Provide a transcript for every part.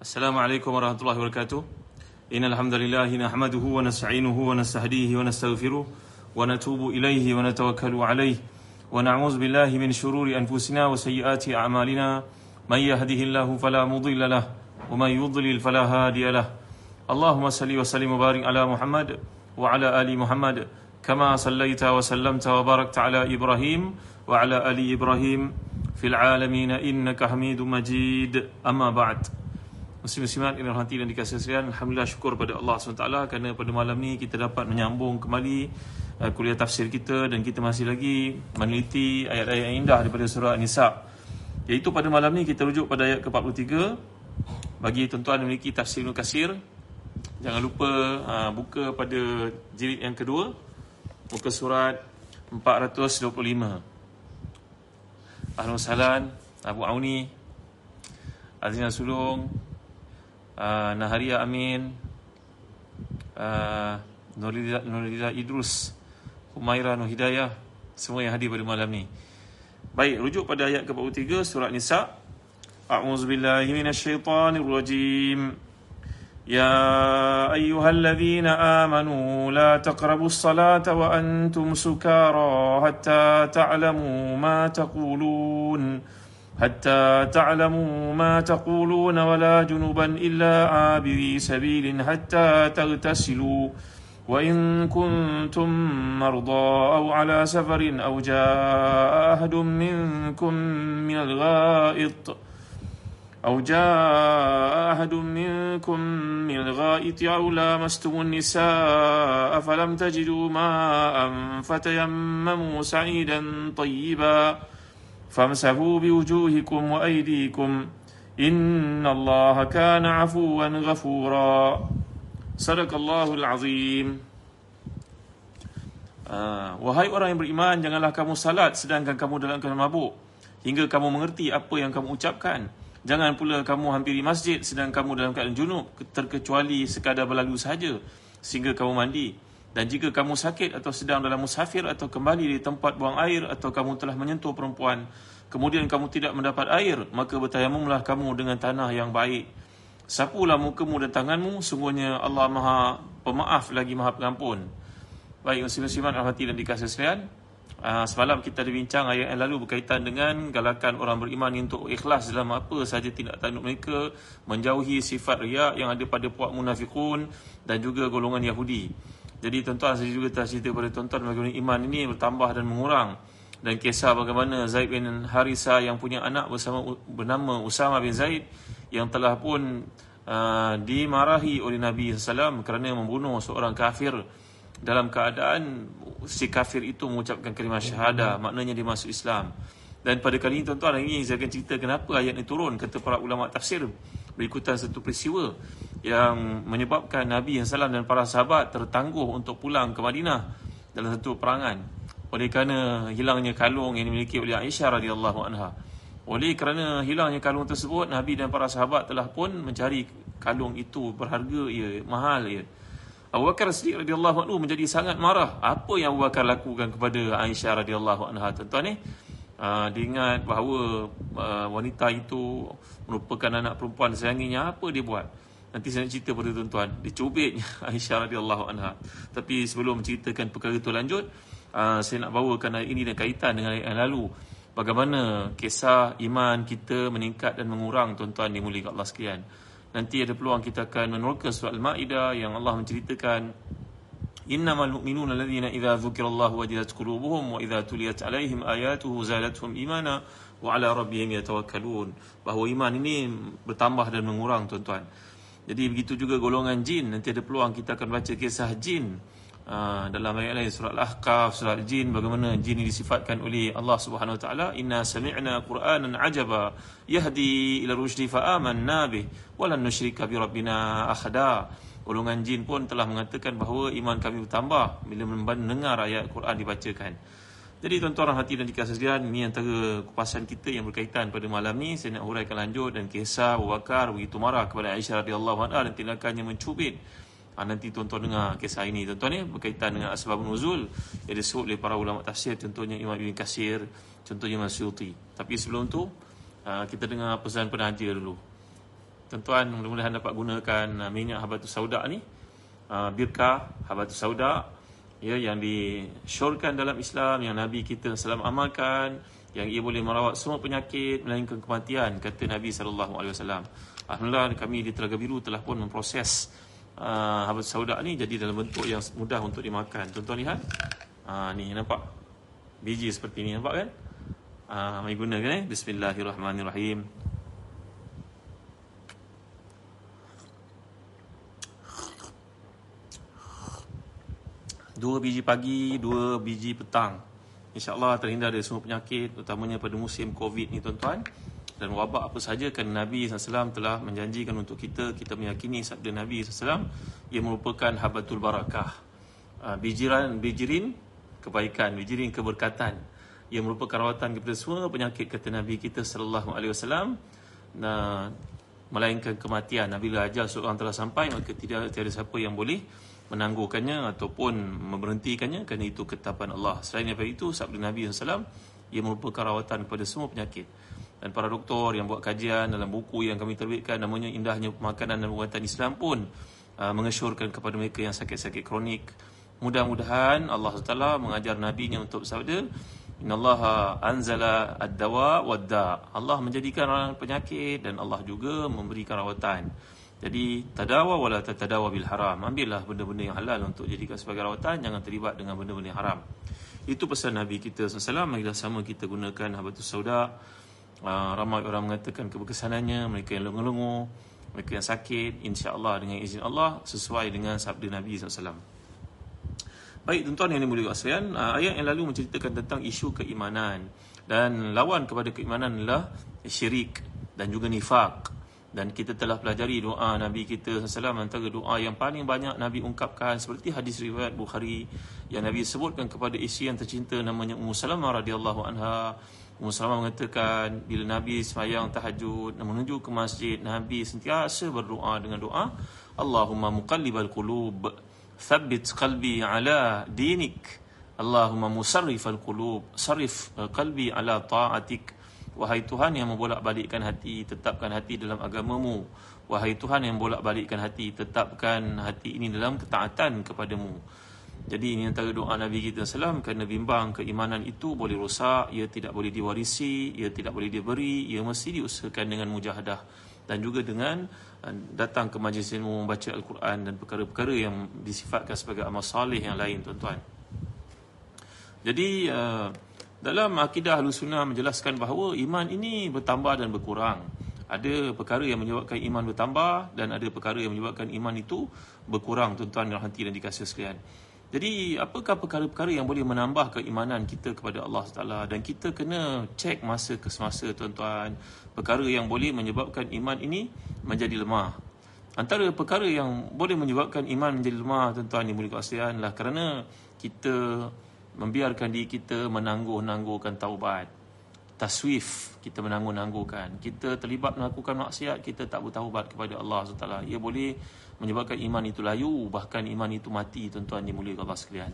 Assalamualaikum warahmatullahi wabarakatuh. Innal hamdalillah nahmaduhu wa nasta'inuhu wa nasta'hidihi wa nastaghfiruh wa natubu ilayhi wa natawakkalu alayh wa na'udzu billahi min shururi anfusina wa sayyiati a'malina may yahdihillahu fala mudilla lah wa may yudlil fala hadiya lah. Allahumma salli wa sallim wa barik ala Muhammad wa ala ali Muhammad kama sallaita wa sallamta wa barakta ala Ibrahim wa ala ali Ibrahim fil alamin innaka Hamidum Majid amma ba'd. Muslim-Muslimat yang dirahmati dan dikasihi sekalian, alhamdulillah syukur pada Allah SWT kerana pada malam ni kita dapat menyambung kembali uh, kuliah tafsir kita dan kita masih lagi meneliti ayat-ayat yang indah daripada surah An-Nisa. Iaitu pada malam ni kita rujuk pada ayat ke-43 bagi tuan-tuan yang memiliki tafsir Ibn Kasir jangan lupa uh, buka pada jilid yang kedua muka surat 425 Ahlan Abu Auni Azina Sulung uh, Naharia Amin uh, Nurida, Nurida Idrus Humaira Nur Hidayah Semua yang hadir pada malam ni Baik, rujuk pada ayat ke-43 Surat Nisa A'udzubillahi minasyaitanirrajim يا أيها الذين آمنوا لا تقربوا الصلاة وأنتم سكارى حتى تعلموا ما تقولون حتى تعلموا ما تقولون ولا جنبا إلا عابري سبيل حتى تغتسلوا. وإن كنتم مرضى أو على سفر أو جاء أحد منكم من الغائط أو جاء أحد منكم من الغائط أو لامستم النساء فلم تجدوا ماء فتيمموا سعيدا طيبا. فامسحوا بوجوهكم وأيديكم إن الله كان عفوا غفورا صدق الله العظيم Uh, wahai orang yang beriman, janganlah kamu salat sedangkan kamu dalam keadaan mabuk hingga kamu mengerti apa yang kamu ucapkan. Jangan pula kamu hampiri masjid sedang kamu dalam keadaan junub terkecuali sekadar berlalu sahaja sehingga kamu mandi. Dan jika kamu sakit atau sedang dalam musafir atau kembali di tempat buang air atau kamu telah menyentuh perempuan, kemudian kamu tidak mendapat air, maka bertayamumlah kamu dengan tanah yang baik. Sapulah mukamu dan tanganmu, sungguhnya Allah Maha Pemaaf lagi Maha Pengampun. Baik, muslim-muslimat al-hati dan dikasih sekalian. Uh, semalam kita ada bincang ayat yang lalu berkaitan dengan galakan orang beriman untuk ikhlas dalam apa sahaja tidak tanduk mereka menjauhi sifat riak yang ada pada puak munafikun dan juga golongan Yahudi. Jadi tuan-tuan saya juga telah cerita kepada tuan-tuan bagaimana iman ini bertambah dan mengurang. Dan kisah bagaimana Zaid bin Harisa yang punya anak bersama bernama Usama bin Zaid yang telah pun uh, dimarahi oleh Nabi SAW kerana membunuh seorang kafir. Dalam keadaan si kafir itu mengucapkan kalimah syahadah maknanya dia masuk Islam. Dan pada kali ini tuan-tuan ini saya akan cerita kenapa ayat ini turun kata para ulama tafsir. Berikutan satu peristiwa yang menyebabkan Nabi yang salam dan para sahabat tertangguh untuk pulang ke Madinah dalam satu perangan oleh kerana hilangnya kalung yang dimiliki oleh Aisyah radhiyallahu anha. Oleh kerana hilangnya kalung tersebut Nabi dan para sahabat telah pun mencari kalung itu berharga ia mahal ia. Abu Bakar Siddiq radhiyallahu anhu menjadi sangat marah. Apa yang Abu Bakar lakukan kepada Aisyah radhiyallahu anha tuan-tuan ni? Uh, dia ingat bahawa uh, wanita itu merupakan anak perempuan sayanginya apa dia buat Nanti saya nak cerita pada tuan-tuan. Dia cubit Aisyah radhiyallahu anha. Tapi sebelum menceritakan perkara itu lanjut, uh, saya nak bawakan ayat ini dan kaitan dengan yang lalu. Bagaimana kisah iman kita meningkat dan mengurang tuan-tuan dimuliakan Allah sekalian. Nanti ada peluang kita akan meneroka surah Al-Ma'idah yang Allah menceritakan Innamal mu'minuna alladhina idza dzukirallahu wajilat qulubuhum wa idza tuliyat alaihim ayatuhu zadatuhum imana wa ala rabbihim yatawakkalun. Bahawa iman ini bertambah dan mengurang tuan-tuan. Jadi begitu juga golongan jin. Nanti ada peluang kita akan baca kisah jin. Uh, dalam ayat lain surah Al-Ahqaf, surah Al-Jin bagaimana jin ini disifatkan oleh Allah Subhanahu Wa Taala inna sami'na qur'anan ajaba yahdi ila amanna bih wa lan nusyrika bi rabbina ahada golongan jin pun telah mengatakan bahawa iman kami bertambah bila mendengar ayat Quran dibacakan jadi tuan-tuan hati dan dikasih sekalian, ini antara kupasan kita yang berkaitan pada malam ni. Saya nak huraikan lanjut dan kisah Abu Bakar begitu marah kepada Aisyah radhiyallahu anha dan tindakannya mencubit. Ha, nanti tuan-tuan dengar kisah ini. Tuan-tuan ni berkaitan dengan asbab nuzul yang disebut oleh para ulama tafsir contohnya Imam Ibn Kasir, contohnya Imam Syuti. Tapi sebelum tu ha, kita dengar pesan penaja dulu. tuan-tuan mudah-mudahan dapat gunakan uh, minyak habatus sauda ni birkah habatus sauda ya yang disyorkan dalam Islam yang Nabi kita salam amalkan yang ia boleh merawat semua penyakit melainkan kematian kata Nabi sallallahu alaihi wasallam. Alhamdulillah kami di Telaga Biru telah pun memproses uh, habatus sauda ni jadi dalam bentuk yang mudah untuk dimakan. Tuan-tuan lihat. Uh, ni nampak? Biji seperti ni nampak kan? Uh, mari gunakan eh. Bismillahirrahmanirrahim dua biji pagi, dua biji petang. InsyaAllah terhindar dari semua penyakit, utamanya pada musim COVID ni tuan-tuan. Dan wabak apa sahaja kan Nabi SAW telah menjanjikan untuk kita, kita meyakini sabda Nabi SAW, ia merupakan habatul barakah. Ah, bijiran, bijirin, kebaikan, bijirin, keberkatan. Ia merupakan rawatan kepada semua penyakit kata Nabi kita sallallahu alaihi wasallam. Nah, melainkan kematian. Nabi ajal seorang telah sampai maka tidak tiada siapa yang boleh menangguhkannya ataupun memberhentikannya kerana itu ketetapan Allah. Selain daripada itu, sabda Nabi SAW, ia merupakan rawatan kepada semua penyakit. Dan para doktor yang buat kajian dalam buku yang kami terbitkan, namanya Indahnya Makanan dan Perubatan Islam pun uh, mengesyorkan kepada mereka yang sakit-sakit kronik. Mudah-mudahan Allah SWT mengajar Nabi-Nya untuk sabda, Inna Allah anzala ad-dawa wad-da. Allah menjadikan orang penyakit dan Allah juga memberikan rawatan. Jadi tadawa wala tatadawa bil haram. Ambillah benda-benda yang halal untuk jadikan sebagai rawatan, jangan terlibat dengan benda-benda yang haram. Itu pesan Nabi kita SAW. Marilah sama kita gunakan habatus sauda. Uh, ramai orang mengatakan keberkesanannya, mereka yang lengur-lengur, mereka yang sakit, insya-Allah dengan izin Allah sesuai dengan sabda Nabi SAW. Baik tuan-tuan yang dimuliakan sekalian, uh, ayat yang lalu menceritakan tentang isu keimanan dan lawan kepada keimanan adalah syirik dan juga nifak dan kita telah pelajari doa Nabi kita SAW antara doa yang paling banyak Nabi ungkapkan seperti hadis riwayat Bukhari yang Nabi sebutkan kepada isteri yang tercinta namanya Ummu Salamah radhiyallahu anha. Ummu Salamah mengatakan bila Nabi semayang tahajud menuju ke masjid Nabi sentiasa berdoa dengan doa Allahumma muqallibal qulub thabbit qalbi ala dinik Allahumma musarrifal qulub sarif qalbi ala ta'atik Wahai Tuhan yang membolak-balikkan hati, tetapkan hati dalam agamamu. Wahai Tuhan yang membolak-balikkan hati, tetapkan hati ini dalam ketaatan kepadamu. Jadi ini antara doa Nabi kita salam kerana bimbang keimanan itu boleh rosak, ia tidak boleh diwarisi, ia tidak boleh diberi, ia mesti diusahakan dengan mujahadah dan juga dengan uh, datang ke majlis ilmu membaca Al-Quran dan perkara-perkara yang disifatkan sebagai amal salih yang lain tuan-tuan. Jadi uh, dalam akidah Ahlus Sunnah menjelaskan bahawa iman ini bertambah dan berkurang. Ada perkara yang menyebabkan iman bertambah dan ada perkara yang menyebabkan iman itu berkurang tuan-tuan yang hati dan dikasih sekalian. Jadi apakah perkara-perkara yang boleh menambah keimanan kita kepada Allah Taala dan kita kena cek masa ke semasa tuan-tuan perkara yang boleh menyebabkan iman ini menjadi lemah. Antara perkara yang boleh menyebabkan iman menjadi lemah tuan-tuan yang boleh kasihan lah kerana kita membiarkan diri kita menangguh-nangguhkan taubat. Taswif, kita menangguh-nangguhkan. Kita terlibat melakukan maksiat, kita tak bertaubat kepada Allah SWT. Ia boleh menyebabkan iman itu layu, bahkan iman itu mati, tuan-tuan dimuliakan Allah sekalian.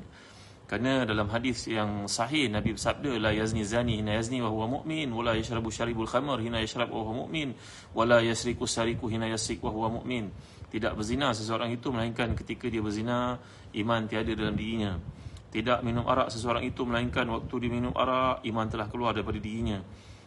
Kerana dalam hadis yang sahih Nabi bersabda la yazni zani hina yazni wa huwa mu'min wa la yashrabu syaribul khamr hina yashrab wa huwa mu'min wa la yasriku sariku hina yasrik wa huwa mu'min. Tidak berzina seseorang itu melainkan ketika dia berzina iman tiada dalam dirinya tidak minum arak seseorang itu melainkan waktu dia minum arak iman telah keluar daripada dirinya.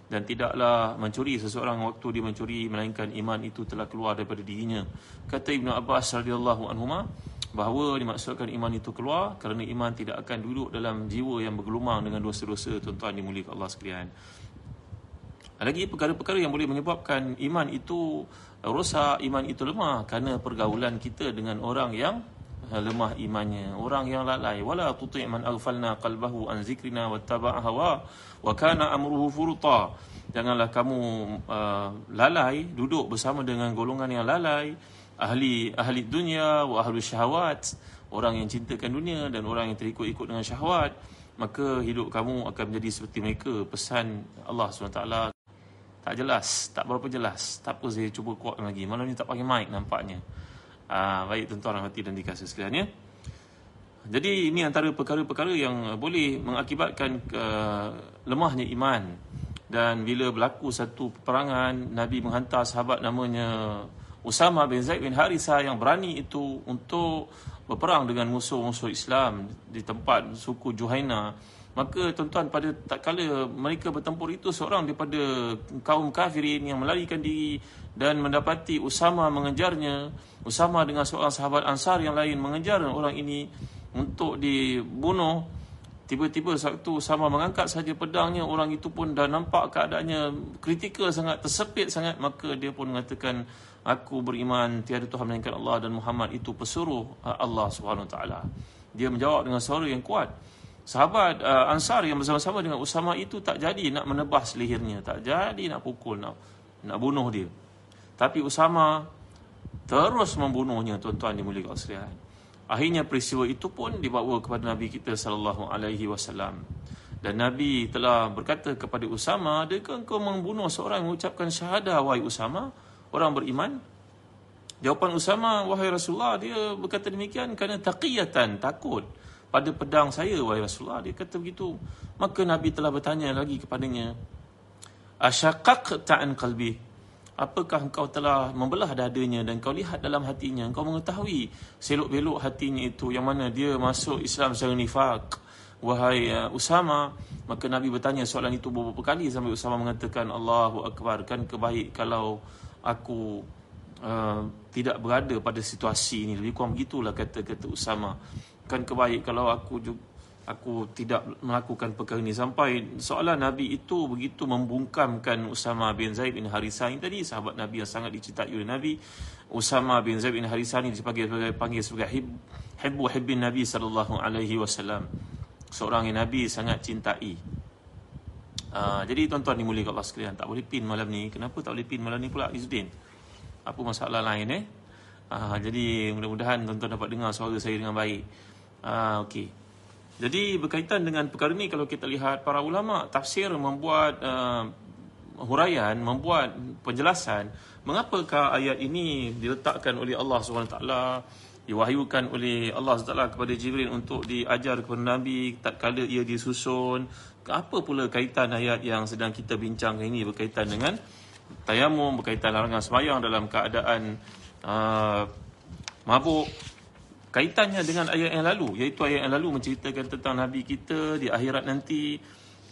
Dan tidaklah mencuri seseorang waktu dia mencuri melainkan iman itu telah keluar daripada dirinya. Kata Ibnu Abbas radhiyallahu anhuma bahawa dimaksudkan iman itu keluar kerana iman tidak akan duduk dalam jiwa yang bergelumang dengan dosa-dosa tuan-tuan dimuliakan Allah sekalian. Lagi perkara-perkara yang boleh menyebabkan iman itu rosak iman itu lemah kerana pergaulan kita dengan orang yang lemah imannya. Orang yang lalai. Wala tuti man aghfalna qalbahu an zikrina wattaba'a hawa wa kana amruhu furta. Janganlah kamu uh, lalai duduk bersama dengan golongan yang lalai. Ahli ahli dunia wa ahli syahwat. Orang yang cintakan dunia dan orang yang terikut-ikut dengan syahwat. Maka hidup kamu akan menjadi seperti mereka. Pesan Allah SWT. Tak jelas. Tak berapa jelas. Tak apa saya cuba kuat lagi. Malam ni tak pakai mic nampaknya Ah, baik tuan-tuan hati dan dikasih sekalian ya. Jadi ini antara perkara-perkara yang boleh mengakibatkan uh, lemahnya iman dan bila berlaku satu peperangan Nabi menghantar sahabat namanya Usama bin Zaid bin Harithah yang berani itu untuk berperang dengan musuh-musuh Islam di tempat suku Juhaina maka tuan-tuan pada tak kala mereka bertempur itu seorang daripada kaum kafirin yang melarikan diri dan mendapati Usama mengejarnya Usama dengan seorang sahabat Ansar yang lain mengejar orang ini untuk dibunuh tiba-tiba satu sama mengangkat saja pedangnya orang itu pun dah nampak keadaannya kritikal sangat tersepit sangat maka dia pun mengatakan aku beriman tiada Tuhan melainkan Allah dan Muhammad itu pesuruh uh, Allah Subhanahu taala. Dia menjawab dengan suara yang kuat sahabat uh, Ansar yang bersama-sama dengan Usama itu tak jadi nak menebas lehernya tak jadi nak pukul nak nak bunuh dia. Tapi Usama terus membunuhnya tuan-tuan dimuliakan sekalian. Akhirnya peristiwa itu pun dibawa kepada Nabi kita sallallahu alaihi wasallam. Dan Nabi telah berkata kepada Usama, "Adakah engkau membunuh seorang yang mengucapkan syahadah wahai Usama, orang beriman?" Jawapan Usama, "Wahai Rasulullah, dia berkata demikian kerana taqiyatan, takut pada pedang saya wahai Rasulullah." Dia kata begitu. Maka Nabi telah bertanya lagi kepadanya, "Asyaqaqta an qalbi?" apakah engkau telah membelah dadanya dan kau lihat dalam hatinya engkau mengetahui selok-belok hatinya itu yang mana dia masuk Islam secara nifak wahai uh, Usama maka Nabi bertanya soalan itu beberapa kali sampai Usama mengatakan Allahu Akbar kan kebaik kalau aku uh, tidak berada pada situasi ini lebih kurang begitulah kata-kata Usama kan kebaik kalau aku juga aku tidak melakukan perkara ini. Sampai soalan Nabi itu begitu membungkamkan Usama bin Zaid bin Harisah ini tadi sahabat Nabi yang sangat dicintai oleh Nabi. Usama bin Zaid bin Harisah ini dipanggil sebagai panggil sebagai hib, hibbu hibbin Nabi sallallahu alaihi wasallam. Seorang yang Nabi sangat cintai. Uh, jadi tuan-tuan dimuliakan Allah sekalian tak boleh pin malam ni. Kenapa tak boleh pin malam ni pula Izzuddin apa masalah lain eh? Uh, jadi mudah-mudahan tuan-tuan dapat dengar suara saya dengan baik uh, okey. Jadi berkaitan dengan perkara ini kalau kita lihat para ulama tafsir membuat uh, huraian, membuat penjelasan mengapakah ayat ini diletakkan oleh Allah SWT diwahyukan oleh Allah SWT kepada Jibril untuk diajar kepada Nabi tatkala ia disusun apa pula kaitan ayat yang sedang kita bincang ini berkaitan dengan tayamum berkaitan larangan semayang dalam keadaan uh, mabuk kaitannya dengan ayat yang lalu iaitu ayat yang lalu menceritakan tentang nabi kita di akhirat nanti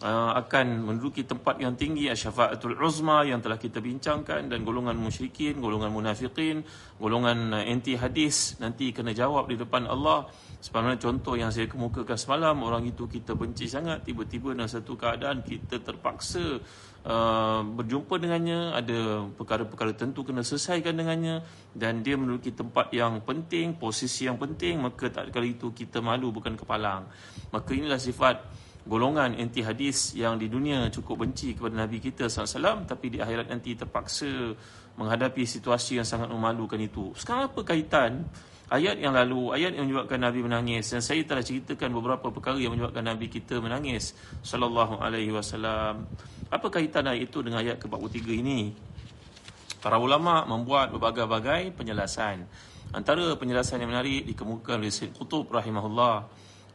uh, akan menduduki tempat yang tinggi syafaatul uzma yang telah kita bincangkan dan golongan musyrikin golongan munafikin golongan uh, anti hadis nanti kena jawab di depan Allah. Sebagaimana contoh yang saya kemukakan semalam orang itu kita benci sangat tiba-tiba dalam satu keadaan kita terpaksa Uh, berjumpa dengannya ada perkara-perkara tentu kena selesaikan dengannya dan dia menduduki tempat yang penting posisi yang penting maka tak kali itu kita malu bukan kepalang. Maka inilah sifat golongan anti hadis yang di dunia cukup benci kepada Nabi kita SAW tapi di akhirat nanti terpaksa menghadapi situasi yang sangat memalukan itu. Sekarang apa kaitan ayat yang lalu ayat yang menyebabkan Nabi menangis. Dan saya telah ceritakan beberapa perkara yang menyebabkan Nabi kita menangis. Sallallahu alaihi wasallam. Apa kaitan ayat itu dengan ayat ke-43 ini? Para ulama membuat berbagai-bagai penjelasan. Antara penjelasan yang menarik dikemukakan oleh Syed Qutub rahimahullah,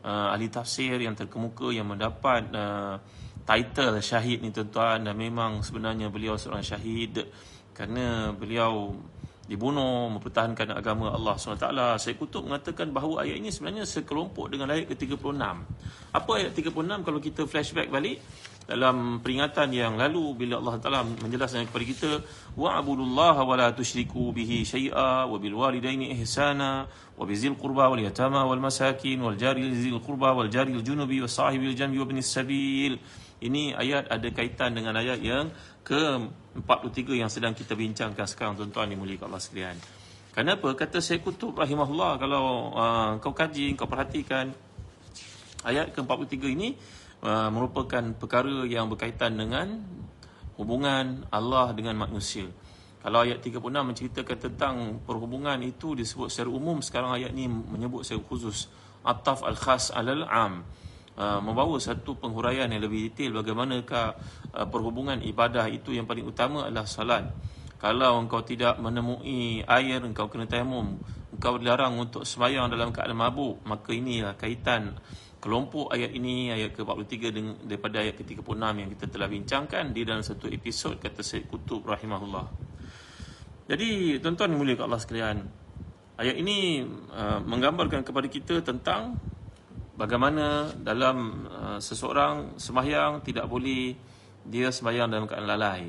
uh, ahli tafsir yang terkemuka yang mendapat uh, title syahid ni tuan-tuan. Dan memang sebenarnya beliau seorang syahid. Kerana beliau dibunuh mempertahankan agama Allah SWT saya kutub mengatakan bahawa ayat ini sebenarnya sekelompok dengan ayat ke-36. Apa ayat 36 kalau kita flashback balik dalam peringatan yang lalu bila Allah Taala menjelaskan kepada kita wa'budullaha wa la tusyriku bihi syai'a wa bil walidaini ihsana wa bizil qurba wal yatama wal masakin wal jari zil qurba wal jari al junubi was sahibil janbi wa ibnis sabil. Ini ayat ada kaitan dengan ayat yang ke-43 yang sedang kita bincangkan sekarang tuan-tuan dimuliakan Allah sekalian. Kenapa? Kata saya kutub rahimahullah kalau uh, kau kaji, kau perhatikan ayat ke-43 ini uh, merupakan perkara yang berkaitan dengan hubungan Allah dengan manusia. Kalau ayat 36 menceritakan tentang perhubungan itu disebut secara umum, sekarang ayat ini menyebut secara khusus ataf al-khas al-am. Uh, membawa satu penghuraian yang lebih detail bagaimanakah uh, perhubungan ibadah itu yang paling utama adalah salat. Kalau engkau tidak menemui air, engkau kena tayamum. Engkau dilarang untuk sembahyang dalam keadaan mabuk. Maka inilah kaitan kelompok ayat ini ayat ke-43 daripada ayat ke-36 yang kita telah bincangkan di dalam satu episod kata Syed Kutub rahimahullah. Jadi tuan-tuan mulia Allah sekalian, ayat ini uh, menggambarkan kepada kita tentang bagaimana dalam uh, seseorang sembahyang tidak boleh dia sembahyang dalam keadaan lalai.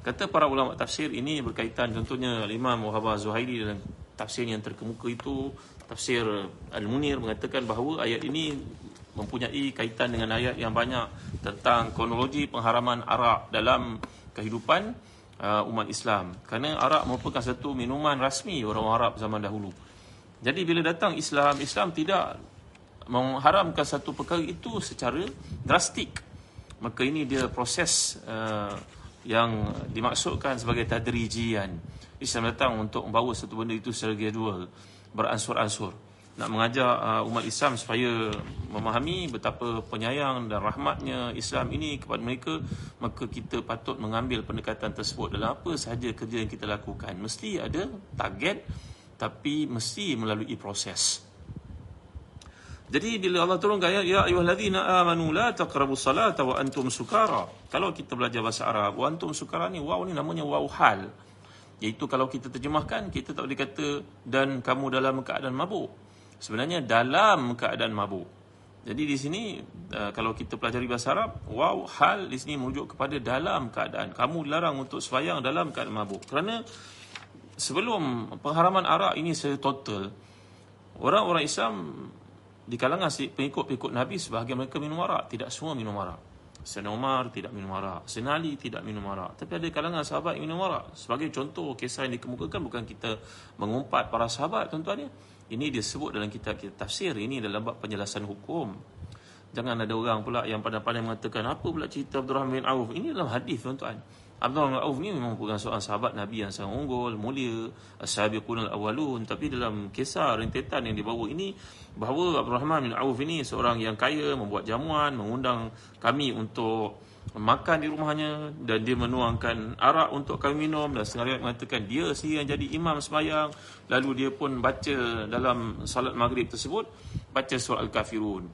Kata para ulama tafsir ini berkaitan contohnya Imam Muhammad Zuhairi dalam tafsir yang terkemuka itu tafsir Al-Munir mengatakan bahawa ayat ini mempunyai kaitan dengan ayat yang banyak tentang kronologi pengharaman arak dalam kehidupan uh, umat Islam. Kerana arak merupakan satu minuman rasmi orang Arab zaman dahulu. Jadi bila datang Islam, Islam tidak mengharamkan satu perkara itu secara drastik. Maka ini dia proses uh, yang dimaksudkan sebagai tadrijian. Islam datang untuk membawa satu benda itu secara gradual beransur-ansur nak mengajar uh, umat Islam supaya memahami betapa penyayang dan rahmatnya Islam ini kepada mereka maka kita patut mengambil pendekatan tersebut dalam apa sahaja kerja yang kita lakukan mesti ada target tapi mesti melalui proses jadi bila Allah turunkan ayat ya ayyuhallazina amanu la taqrabus salata wa antum sukara kalau kita belajar bahasa Arab wa antum sukara ni waw ni namanya waw hal Iaitu kalau kita terjemahkan, kita tak boleh kata dan kamu dalam keadaan mabuk. Sebenarnya dalam keadaan mabuk. Jadi di sini uh, kalau kita pelajari bahasa Arab, wow, hal di sini merujuk kepada dalam keadaan. Kamu dilarang untuk sebayang dalam keadaan mabuk. Kerana sebelum pengharaman arak ini secara total, orang-orang Islam di kalangan pengikut-pengikut Nabi sebahagian mereka minum arak. Tidak semua minum arak. Sayyidina Umar tidak minum arak Sayyidina Ali tidak minum arak Tapi ada kalangan sahabat yang minum arak Sebagai contoh kisah yang dikemukakan Bukan kita mengumpat para sahabat tuan-tuan ya. Ini disebut dalam kitab-kitab tafsir. Ini dalam bab penjelasan hukum. Jangan ada orang pula yang pandai-pandai mengatakan Apa pula cerita Abdul Rahman bin Auf? Ini dalam hadis tuan-tuan Abdul Rahman Auf ni memang bukan seorang sahabat Nabi yang sangat unggul, mulia, as-sabiqun al-awwalun, tapi dalam kisah rentetan yang dibawa ini bahawa Abdul Rahman bin Auf ini seorang yang kaya, membuat jamuan, mengundang kami untuk makan di rumahnya dan dia menuangkan arak untuk kami minum dan riwayat mengatakan dia sendiri yang jadi imam sembahyang lalu dia pun baca dalam salat maghrib tersebut baca surah al-kafirun.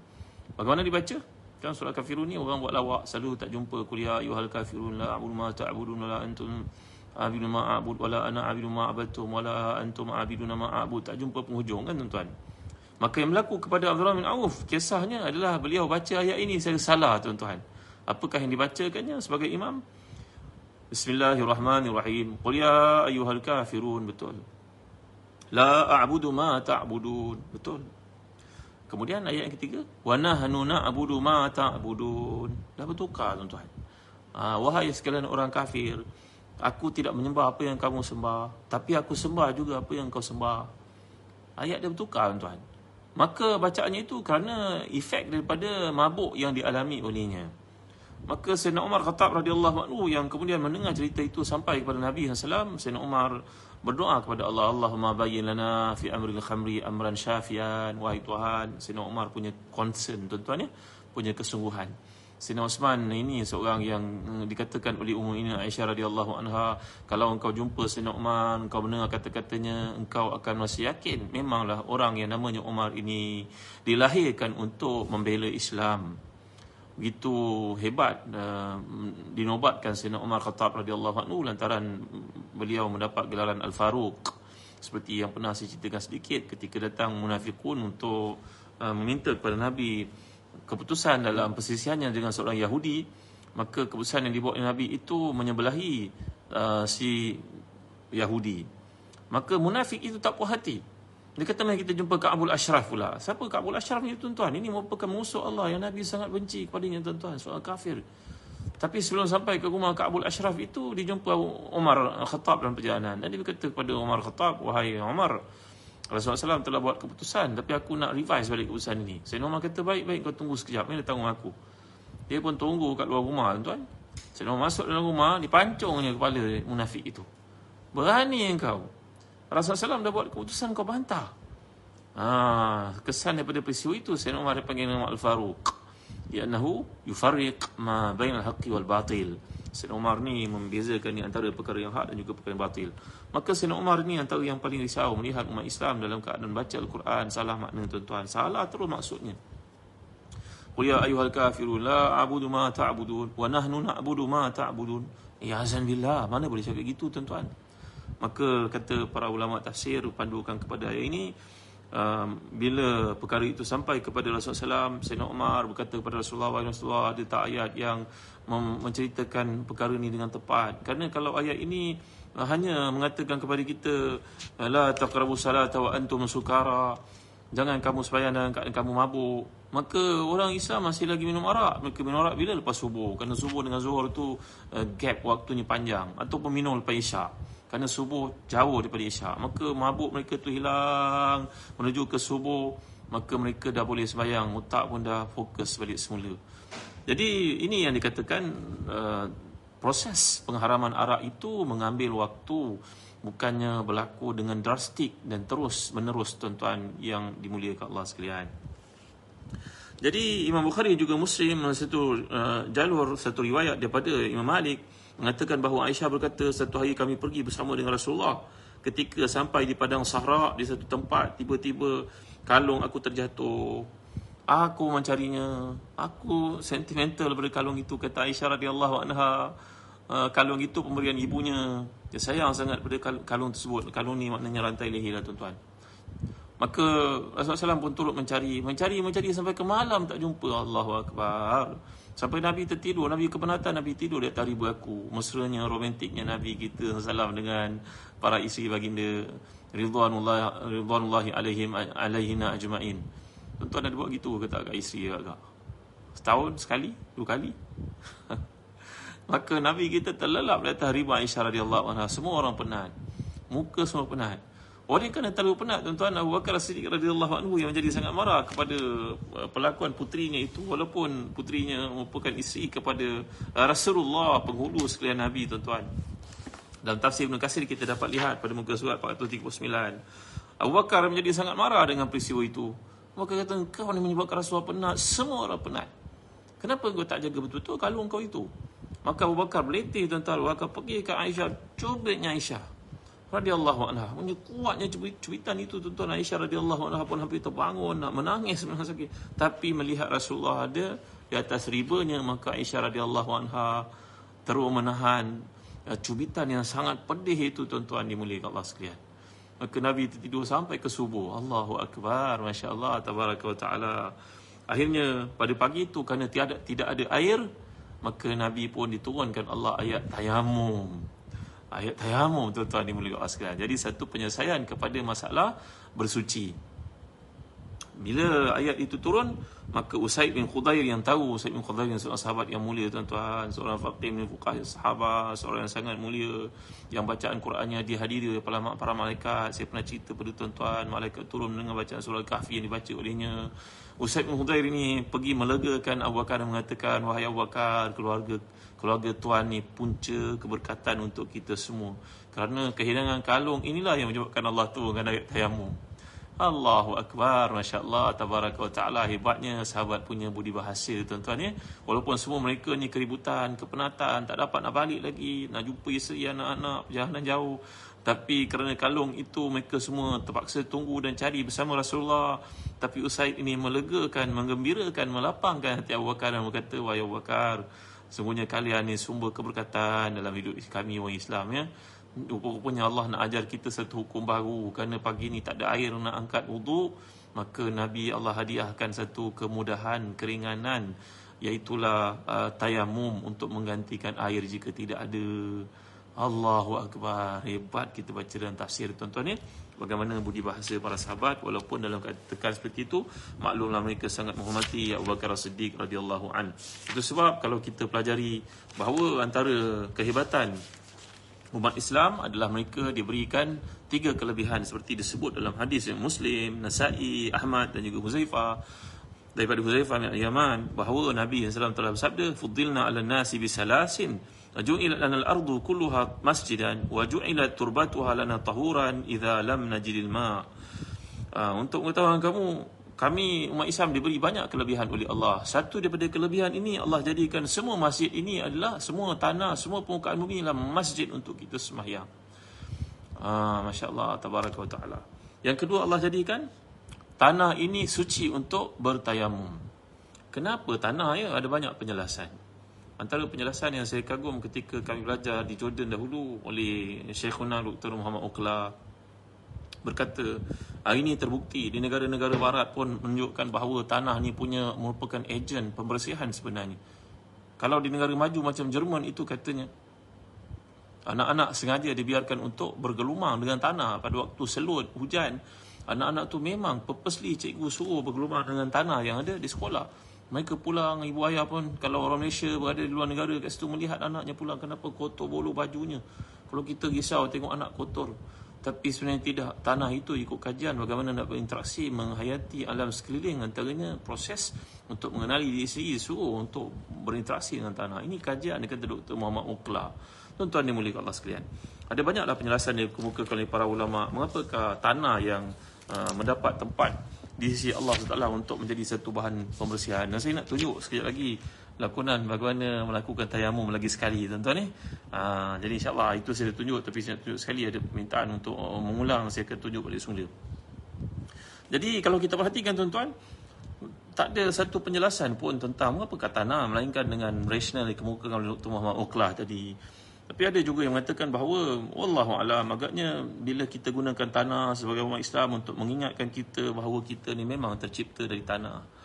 Bagaimana dibaca? Kan surah kafirun ni orang buat lawak selalu tak jumpa kuliah ayuhal kafirun la a'budu ma ta'budun la antum a'budu ma a'bud wala ana a'budu ma abattum wala antum a'buduna ma a'bud tak jumpa penghujung kan tuan-tuan. Maka yang berlaku kepada Abdullah bin Auf kisahnya adalah beliau baca ayat ini secara salah tuan-tuan. Apakah yang dibacakannya sebagai imam? Bismillahirrahmanirrahim. Qul ya ayyuhal kafirun betul. La a'budu ma ta'budun betul. Kemudian ayat yang ketiga, wa nahnu na'budu ma ta'budun. Dah bertukar tuan-tuan. Ha, wahai sekalian orang kafir, aku tidak menyembah apa yang kamu sembah, tapi aku sembah juga apa yang kau sembah. Ayat dia bertukar tuan-tuan. Maka bacaannya itu kerana efek daripada mabuk yang dialami olehnya. Maka Sayyidina Umar Khattab radhiyallahu anhu yang kemudian mendengar cerita itu sampai kepada Nabi SAW, Sayyidina Umar berdoa kepada Allah Allahumma bayyin lana fi amril khamri amran syafian. Wahai Tuhan Sayyidina Umar punya concern tuan-tuan ya punya kesungguhan. Sayyidina Osman ini seorang yang mm, dikatakan oleh umum ini Aisyah radhiyallahu anha kalau engkau jumpa Sayyidina Umar engkau mendengar kata-katanya engkau akan masih yakin memanglah orang yang namanya Umar ini dilahirkan untuk membela Islam begitu hebat uh, dinobatkan Sayyidina Umar Khattab radhiyallahu anhu lantaran beliau mendapat gelaran Al-Faruq. Seperti yang pernah saya ceritakan sedikit ketika datang munafikun untuk uh, meminta kepada Nabi keputusan dalam persisiannya dengan seorang Yahudi maka keputusan yang dibuat oleh Nabi itu menyebelahi uh, si Yahudi. Maka munafik itu tak puas hati dia kata kita jumpa Ka'bul Ashraf pula. Siapa Ka'bul Ashraf ni tuan-tuan? Ini merupakan musuh Allah yang Nabi sangat benci kepadanya tuan-tuan. Soal kafir. Tapi sebelum sampai ke rumah Ka'bul Ashraf itu, dijumpa Umar Khattab dalam perjalanan. Dan dia berkata kepada Umar Khattab, Wahai Umar, Rasulullah SAW telah buat keputusan. Tapi aku nak revise balik keputusan ini. Saya Umar kata, baik-baik kau tunggu sekejap. Ini tanggung aku. Dia pun tunggu kat luar rumah tuan-tuan. Saya Umar masuk dalam rumah, dipancungnya kepala munafik itu. Berani engkau Rasulullah SAW dah buat keputusan kau bantah. Ha, kesan daripada peristiwa itu Sayyidina Umar dipanggil nama Al-Faruq. Ianahu yufarriq ma bainal haqqi wal batil. Sayyidina Umar ni membezakan ni antara perkara yang hak dan juga perkara yang batil. Maka Sayyidina Umar ni antara yang paling risau melihat umat Islam dalam keadaan baca Al-Quran salah makna tuan-tuan. Salah terus maksudnya. Qul ya ayyuhal kafirun la a'budu ma ta'budun wa nahnu na'budu ma ta'budun. Ya azan billah, mana boleh cakap gitu tuan-tuan? Maka kata para ulama tafsir pandukan kepada ayat ini um, bila perkara itu sampai kepada Rasulullah SAW, Sayyidina Umar berkata kepada Rasulullah Rasulullah ada tak ayat yang menceritakan perkara ini dengan tepat? Kerana kalau ayat ini uh, hanya mengatakan kepada kita la taqrabu salata wa antum sukara jangan kamu sembahyang keadaan kamu mabuk. Maka orang Islam masih lagi minum arak. Mereka minum arak bila? Lepas subuh. Kerana subuh dengan zuhur tu uh, gap waktunya panjang. Ataupun minum lepas isyak kerana subuh jauh daripada isyak. Maka mabuk mereka tu hilang. Menuju ke subuh maka mereka dah boleh sembahyang. Otak pun dah fokus balik semula. Jadi ini yang dikatakan uh, proses pengharaman arak itu mengambil waktu. Bukannya berlaku dengan drastik dan terus menerus tuan-tuan yang dimuliakan Allah sekalian. Jadi Imam Bukhari juga Muslim satu uh, jalur satu riwayat daripada Imam Malik mengatakan bahawa Aisyah berkata satu hari kami pergi bersama dengan Rasulullah. Ketika sampai di padang sahara di satu tempat tiba-tiba kalung aku terjatuh. Aku mencarinya. Aku sentimental pada kalung itu kata Aisyah radhiyallahu anha. Uh, kalung itu pemberian ibunya. Dia sayang sangat pada kalung tersebut. Kalung ni maknanya rantai leher lah tuan-tuan maka Rasulullah SAW pun turut mencari mencari mencari sampai ke malam tak jumpa Allahu Akbar sampai Nabi tertidur Nabi kepenatan Nabi tidur di atas ribu aku mesranya romantiknya Nabi kita salam dengan para isteri baginda ridwanullah ridwanullahi alaihim alaihina ajmain tuan-tuan ada buat gitu ke tak kat isteri agak setahun sekali dua kali Maka Nabi kita terlelap di atas riba Aisyah anha. Semua orang penat. Muka semua penat. Oleh kerana terlalu penat tuan-tuan Abu Bakar Siddiq radhiyallahu anhu yang menjadi sangat marah kepada uh, pelakuan putrinya itu walaupun putrinya merupakan isteri kepada uh, Rasulullah penghulu sekalian Nabi tuan-tuan. Dalam tafsir Ibn Qasir kita dapat lihat pada muka surat 439. Abu Bakar menjadi sangat marah dengan peristiwa itu. Maka kata kau ni menyebabkan Rasulullah penat, semua orang penat. Kenapa kau tak jaga betul-betul kalung kau itu? Maka Abu Bakar berletih tuan-tuan Abu Bakar pergi ke Aisyah Cubitnya Aisyah radhiyallahu anha. Punya kuatnya cubitan itu tuan-tuan Aisyah radhiyallahu anha pun hampir terbangun nak menangis memang sakit. Tapi melihat Rasulullah ada di atas ribanya maka Aisyah radhiyallahu anha terus menahan uh, cubitan yang sangat pedih itu tuan-tuan dimuliakan Allah sekalian. Maka Nabi tertidur sampai ke subuh. Allahu akbar masya-Allah tabaraka taala. Akhirnya pada pagi itu kerana tiada tidak ada air maka Nabi pun diturunkan Allah ayat tayamum. Ayat tayamum tuan-tuan dimuliakan Allah sekalian. Jadi satu penyelesaian kepada masalah bersuci. Bila ayat itu turun, maka Usaid bin Khudair yang tahu, Usaid bin Khudair yang seorang sahabat yang mulia tuan-tuan, seorang faqih bin fuqah sahabat, seorang yang sangat mulia, yang bacaan Qurannya dihadiri oleh para, malaikat. Saya pernah cerita pada tuan-tuan, malaikat turun dengan bacaan surah Al-Kahfi yang dibaca olehnya. Usaid bin Hudair ini pergi melegakan Abu Bakar dan mengatakan wahai Abu Bakar keluarga keluarga tuan ni punca keberkatan untuk kita semua kerana kehilangan kalung inilah yang menyebabkan Allah turunkan ayat tayamum Allahu Akbar Masya-Allah Tabaraka wa Ta'ala Hebatnya sahabat punya budi bahasa Tuan-tuan ya Walaupun semua mereka ni keributan Kepenatan Tak dapat nak balik lagi Nak jumpa isteri anak-anak Perjalanan jauh tapi kerana kalung itu mereka semua terpaksa tunggu dan cari bersama Rasulullah. Tapi Usaid ini melegakan, menggembirakan, melapangkan hati Abu Bakar dan berkata, Wahai Abu Bakar, semuanya kalian ini sumber keberkatan dalam hidup kami orang Islam. ya. Rupanya Allah nak ajar kita satu hukum baru. Kerana pagi ini tak ada air nak angkat wudhu, maka Nabi Allah hadiahkan satu kemudahan, keringanan, iaitulah uh, tayamum untuk menggantikan air jika tidak ada. Allahu Akbar Hebat kita baca dalam tafsir tuan-tuan ya Bagaimana budi bahasa para sahabat Walaupun dalam tekan seperti itu Maklumlah mereka sangat menghormati Abu Bakar As-Siddiq radhiyallahu an. Itu sebab kalau kita pelajari Bahawa antara kehebatan Umat Islam adalah mereka diberikan Tiga kelebihan seperti disebut dalam hadis yang Muslim, Nasai, Ahmad dan juga Huzaifah Daripada Huzaifah bin Yaman Bahawa Nabi SAW telah bersabda Fudilna ala nasi bisalasin Ju'ilat lana al-ardu kulluha masjidan wa ju'ilat turbatuha lana tahuran idza lam najidil ma. Uh, untuk mengetahui kamu, kami umat Islam diberi banyak kelebihan oleh Allah. Satu daripada kelebihan ini Allah jadikan semua masjid ini adalah semua tanah, semua permukaan bumi adalah masjid untuk kita sembahyang. Ah, masya-Allah tabaraka wa taala. Yang kedua Allah jadikan tanah ini suci untuk bertayamum. Kenapa tanah ya? Ada banyak penjelasan. Antara penjelasan yang saya kagum ketika kami belajar di Jordan dahulu oleh Syekhuna Dr. Muhammad Okla berkata hari ini terbukti di negara-negara barat pun menunjukkan bahawa tanah ni punya merupakan ejen pembersihan sebenarnya. Kalau di negara maju macam Jerman itu katanya anak-anak sengaja dibiarkan untuk bergelumang dengan tanah pada waktu selut hujan. Anak-anak tu memang purposely cikgu suruh bergelumang dengan tanah yang ada di sekolah. Mereka pulang, ibu ayah pun kalau orang Malaysia berada di luar negara kat situ melihat anaknya pulang kenapa kotor bolu bajunya. Kalau kita risau tengok anak kotor. Tapi sebenarnya tidak. Tanah itu ikut kajian bagaimana nak berinteraksi menghayati alam sekeliling antaranya proses untuk mengenali diri sendiri suruh untuk berinteraksi dengan tanah. Ini kajian dia kata Dr. Muhammad Ukla. Tuan-tuan dimuliakan Allah sekalian. Ada banyaklah penjelasan yang dikemukakan oleh para ulama mengapakah tanah yang uh, mendapat tempat di sisi Allah SWT untuk menjadi satu bahan pembersihan. Dan saya nak tunjuk sekejap lagi lakonan bagaimana melakukan tayamum lagi sekali tuan-tuan ni. Ha, jadi insyaAllah itu saya tunjuk tapi saya tunjuk sekali ada permintaan untuk mengulang saya akan tunjuk balik semula. Jadi kalau kita perhatikan tuan-tuan tak ada satu penjelasan pun tentang apa kata melainkan dengan rasional yang kemukakan oleh Dr. Muhammad Oklah tadi. Tapi ada juga yang mengatakan bahawa wallahu alam agaknya bila kita gunakan tanah sebagai umat Islam untuk mengingatkan kita bahawa kita ni memang tercipta dari tanah.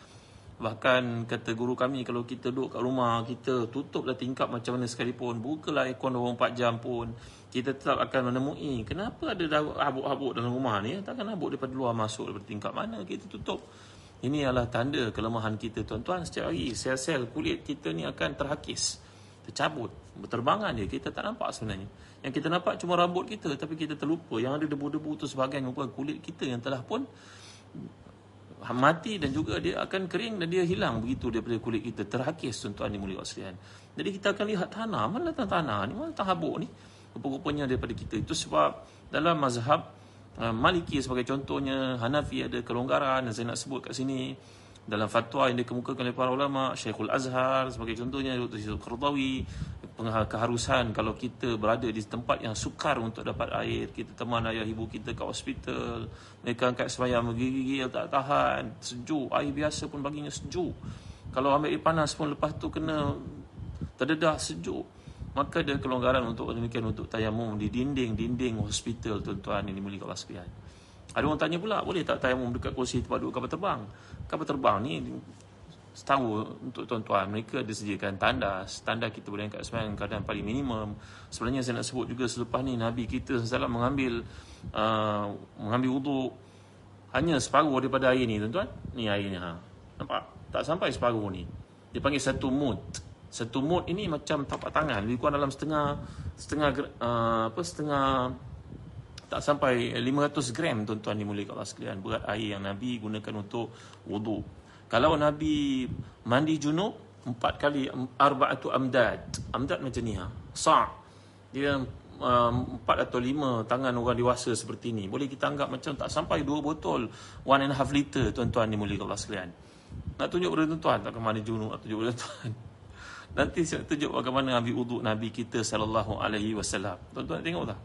Bahkan kata guru kami kalau kita duduk kat rumah kita tutuplah tingkap macam mana sekalipun, bukalah aircon 24 jam pun, kita tetap akan menemui. Kenapa ada habuk-habuk dalam rumah ni? Takkan habuk daripada luar masuk daripada tingkap mana kita tutup. Ini adalah tanda kelemahan kita. Tuan-tuan setiap hari sel-sel kulit kita ni akan terhakis tercabut. Berterbangan dia kita tak nampak sebenarnya. Yang kita nampak cuma rambut kita tapi kita terlupa. Yang ada debu-debu tu sebahagian merupakan kulit kita yang telah pun mati dan juga dia akan kering dan dia hilang begitu daripada kulit kita. Terhakis tuan-tuan dimuliakan sekalian. Jadi kita akan lihat tanah. Mana datang tanah ni? Mana datang habuk ni? Rupa-rupanya daripada kita. Itu sebab dalam mazhab uh, Maliki sebagai contohnya Hanafi ada kelonggaran dan saya nak sebut kat sini. Dalam fatwa yang dikemukakan oleh para ulama Syekhul Azhar sebagai contohnya Dr. Syed Qardawi keharusan kalau kita berada di tempat yang sukar untuk dapat air kita teman ayah ibu kita ke hospital mereka angkat semayang menggigil tak tahan sejuk air biasa pun baginya sejuk. Kalau ambil air panas pun lepas tu kena terdedah sejuk. Maka ada kelonggaran untuk demikian untuk tayamum di dinding-dinding hospital tuan-tuan ini mulia Allah sekalian. Ada orang tanya pula, boleh tak tayamum dekat kursi tempat duduk kapal terbang? Kapal terbang ni, setahu untuk tuan-tuan, mereka ada sediakan tandas. Tanda kita boleh angkat semayang keadaan paling minimum. Sebenarnya saya nak sebut juga selepas ni, Nabi kita salah mengambil uh, mengambil wuduk hanya separuh daripada air ni, tuan-tuan. Ni airnya. Ha. Nampak? Tak sampai separuh ni. Dia panggil satu mut. Satu mut ini macam tapak tangan. Lebih kurang dalam setengah setengah uh, apa setengah tak sampai 500 gram tuan-tuan dimuliakan Allah sekalian berat air yang Nabi gunakan untuk wudu. Kalau Nabi mandi junub empat kali arba'atu amdad. Amdad macam ni ha. Sa' dia um, empat atau lima tangan orang dewasa seperti ini. Boleh kita anggap macam tak sampai dua botol one and a half liter tuan-tuan dimuliakan Allah sekalian. Nak tunjuk kepada tuan-tuan tak mandi junub nak tunjuk kepada tuan. Nanti saya tunjuk bagaimana ambil wuduk Nabi kita sallallahu alaihi wasallam. Tuan-tuan tengok tak?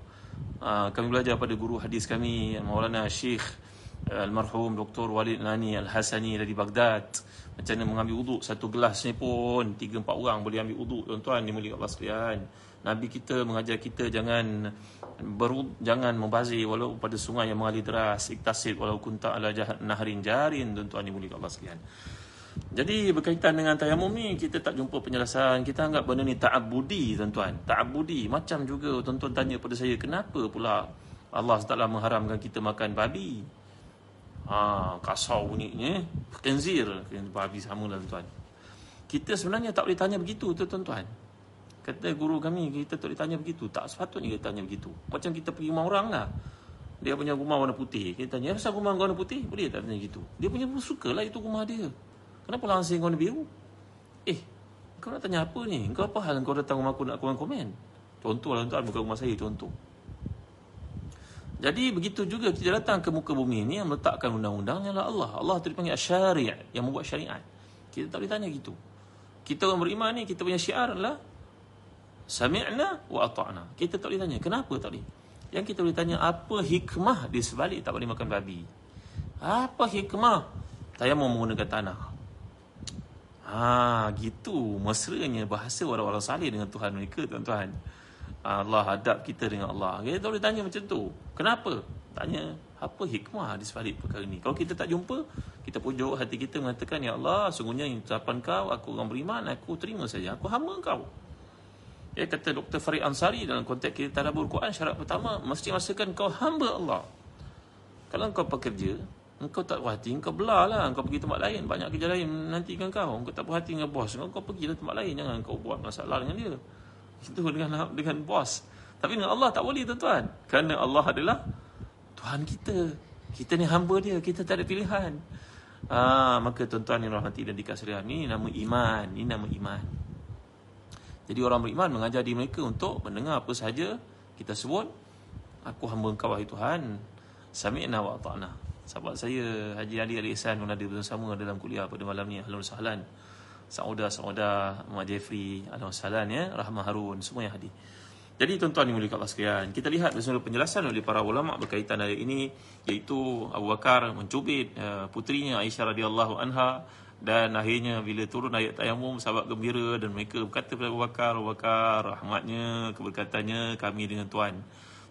Ah, kami belajar pada guru hadis kami Maulana Syekh uh, almarhum Dr. Walid Nani Al-Hasani dari Baghdad macam mana mengambil wuduk satu gelas ni pun tiga empat orang boleh ambil wuduk tuan-tuan dimuliakan Allah sekalian Nabi kita mengajar kita jangan beru, jangan membazir walau pada sungai yang mengalir deras iktasid walau kunta ala nahrin jarin tuan-tuan dimuliakan Allah sekalian jadi berkaitan dengan tayamum ni kita tak jumpa penjelasan. Kita anggap benda ni ta'abbudi tuan-tuan. Ta'abbudi. Macam juga tuan-tuan tanya pada saya kenapa pula Allah SWT mengharamkan kita makan babi. Ha, kasau bunyinya. Kenzir. Babi sama lah tuan-tuan. Kita sebenarnya tak boleh tanya begitu tuan-tuan. Kata guru kami kita tak boleh tanya begitu. Tak sepatutnya kita tanya begitu. Macam kita pergi rumah orang lah. Dia punya rumah warna putih. Kita tanya, asal rumah warna putih? Boleh tak tanya gitu? Dia punya suka lah itu rumah dia. Kenapa langsing kau biru? Eh, kau nak tanya apa ni? Kau apa hal kau datang rumah aku nak komen komen? Contoh lah tuan, bukan rumah saya, contoh. Jadi begitu juga kita datang ke muka bumi ini yang meletakkan undang-undang adalah Allah. Allah itu dipanggil syariat yang membuat syariat. Kita tak boleh tanya gitu. Kita orang beriman ni kita punya syiar adalah sami'na wa ata'na. Kita tak boleh tanya kenapa tak boleh. Yang kita boleh tanya apa hikmah di sebalik tak boleh makan babi. Apa hikmah tayamum menggunakan tanah? Ha, gitu mesranya bahasa orang-orang salih dengan Tuhan mereka, tuan-tuan. Allah hadap kita dengan Allah. Kita boleh tanya macam tu. Kenapa? Tanya apa hikmah di sebalik perkara ini. Kalau kita tak jumpa, kita pujuk hati kita mengatakan, Ya Allah, sungguhnya ucapan kau, aku orang beriman, aku terima saja. Aku hamba kau. Ya kata Dr. Farid Ansari dalam konteks kita tadabur Quran syarat pertama mesti masakan kau hamba Allah. Kalau kau pekerja, engkau tak puas hati, belah lah. Engkau pergi tempat lain, banyak kerja lain nantikan kau. Engkau tak puas hati dengan bos, engkau, kau pergi tempat lain. Jangan kau buat masalah dengan dia. Itu dengan dengan bos. Tapi dengan Allah tak boleh tuan-tuan. Kerana Allah adalah Tuhan kita. Kita ni hamba dia, kita tak ada pilihan. Ah, maka tuan-tuan yang rahmati dan dikasihi ini nama iman, ini nama iman. Jadi orang beriman mengajar diri mereka untuk mendengar apa sahaja kita sebut. Aku hamba engkau wahai Tuhan. Sami'na wa ta'na. Sahabat saya Haji Ali Ali Ihsan pun ada bersama dalam kuliah pada malam ni. Alhamdulillah sahlan. Sauda Sauda Muhammad Jeffrey Alhamdulillah ya. Rahmah Harun semua yang hadir. Jadi tuan-tuan yang mulia sekalian, kita lihat bersama penjelasan oleh para ulama berkaitan ayat ini iaitu Abu Bakar mencubit uh, putrinya Aisyah radhiyallahu anha dan akhirnya bila turun ayat tayamum sahabat gembira dan mereka berkata kepada Abu Bakar Abu Bakar rahmatnya keberkatannya kami dengan Tuhan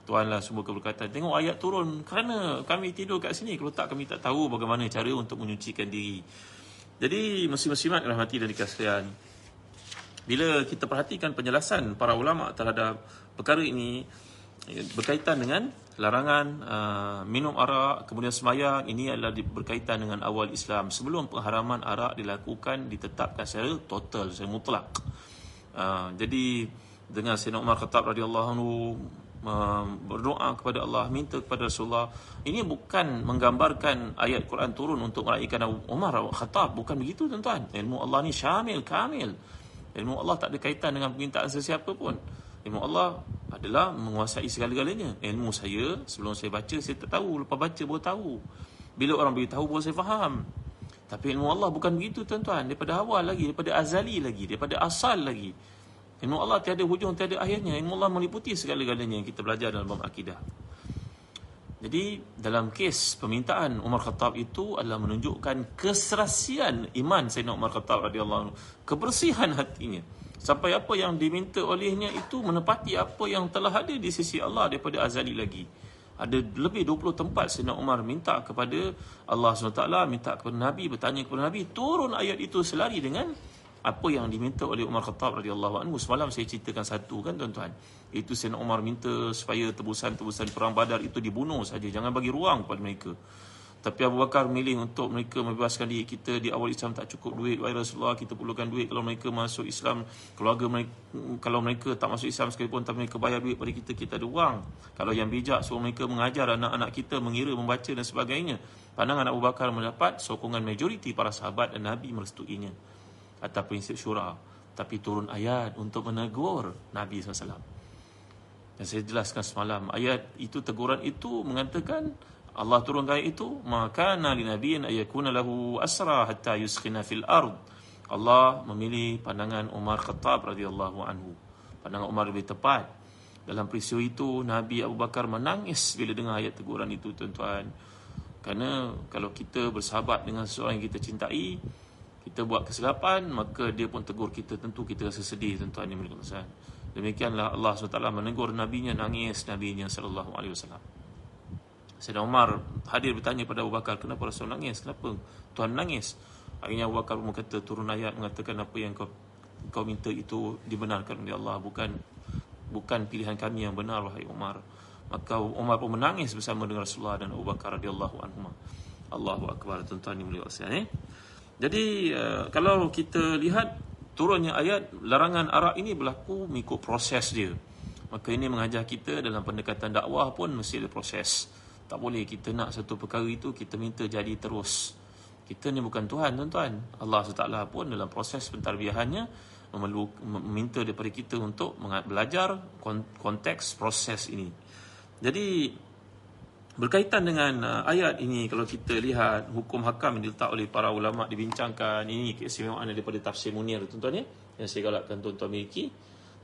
Tuhanlah semua keberkatan. Tengok ayat turun kerana kami tidur kat sini kalau tak kami tak tahu bagaimana cara untuk menyucikan diri. Jadi muslim-muslimat rahmati dan dikasihan bila kita perhatikan penjelasan para ulama terhadap perkara ini berkaitan dengan larangan uh, minum arak kemudian semayang ini adalah berkaitan dengan awal Islam. Sebelum pengharaman arak dilakukan ditetapkan secara total secara mutlak. Uh, jadi dengan Sayyidina Umar Khattab radhiyallahu anhu berdoa kepada Allah minta kepada Rasulullah ini bukan menggambarkan ayat Quran turun untuk meraihkan Umar Khattab. Bukan begitu tuan-tuan. Ilmu Allah ni syamil kamil ilmu Allah tak ada kaitan dengan permintaan sesiapa pun ilmu Allah adalah menguasai segala-galanya. Ilmu saya, sebelum saya baca, saya tak tahu. Lepas baca, baru tahu. Bila orang beritahu, baru saya faham. Tapi ilmu Allah bukan begitu, tuan-tuan. Daripada awal lagi, daripada azali lagi, daripada asal lagi. Ilmu Allah tiada hujung, tiada akhirnya. Ilmu Allah meliputi segala-galanya yang kita belajar dalam bab akidah. Jadi, dalam kes permintaan Umar Khattab itu adalah menunjukkan keserasian iman Sayyidina Umar Khattab radhiyallahu anhu, kebersihan hatinya sampai apa yang diminta olehnya itu menepati apa yang telah ada di sisi Allah daripada azali lagi. Ada lebih 20 tempat Sayyidina Umar minta kepada Allah SWT, minta kepada Nabi, bertanya kepada Nabi, turun ayat itu selari dengan apa yang diminta oleh Umar Khattab radhiyallahu anhu. Semalam saya ceritakan satu kan tuan-tuan. Itu Sayyidina Umar minta supaya tebusan-tebusan perang Badar itu dibunuh saja, jangan bagi ruang kepada mereka. Tapi Abu Bakar memilih untuk mereka membebaskan diri kita. Di awal Islam tak cukup duit. Wahai Rasulullah kita perlukan duit. Kalau mereka masuk Islam keluarga mereka kalau mereka tak masuk Islam sekalipun tapi mereka bayar duit pada kita kita ada wang. Kalau yang bijak suruh mereka mengajar anak-anak kita mengira membaca dan sebagainya. Pandangan Abu Bakar mendapat sokongan majoriti para sahabat dan Nabi merestuinya atas prinsip syura tapi turun ayat untuk menegur Nabi SAW dan saya jelaskan semalam ayat itu teguran itu mengatakan Allah turunkan ayat itu maka nabi nabiyin ayakuna lahu asra hatta yuskhina fil ard. Allah memilih pandangan Umar Khattab radhiyallahu anhu. Pandangan Umar lebih tepat. Dalam peristiwa itu Nabi Abu Bakar menangis bila dengar ayat teguran itu tuan-tuan. Kerana kalau kita bersahabat dengan seseorang yang kita cintai kita buat kesilapan maka dia pun tegur kita tentu kita rasa sedih tuan-tuan yang berkata demikianlah Allah SWT menegur nabinya nangis nabinya sallallahu alaihi wasallam Sayyidina Umar hadir bertanya pada Abu Bakar, kenapa Rasul nangis? Kenapa Tuhan menangis? Akhirnya Abu Bakar berkata, turun ayat mengatakan apa yang kau kau minta itu dibenarkan oleh Allah, bukan bukan pilihan kami yang benar wahai Umar. Maka Umar pun menangis bersama dengan Rasulullah dan Abu Bakar radhiyallahu anhu. Allahu akbar tuan-tuan mulia sekalian eh. Jadi uh, kalau kita lihat turunnya ayat larangan arak ini berlaku mengikut proses dia. Maka ini mengajar kita dalam pendekatan dakwah pun mesti ada proses. Tak boleh kita nak satu perkara itu kita minta jadi terus. Kita ni bukan Tuhan tuan-tuan. Allah SWT pun dalam proses pentarbiahannya meminta daripada kita untuk belajar konteks proses ini. Jadi berkaitan dengan uh, ayat ini kalau kita lihat hukum hakam yang diletak oleh para ulama dibincangkan ini keistimewaan daripada tafsir Munir tuan-tuan ya yang saya galakkan tuan-tuan miliki.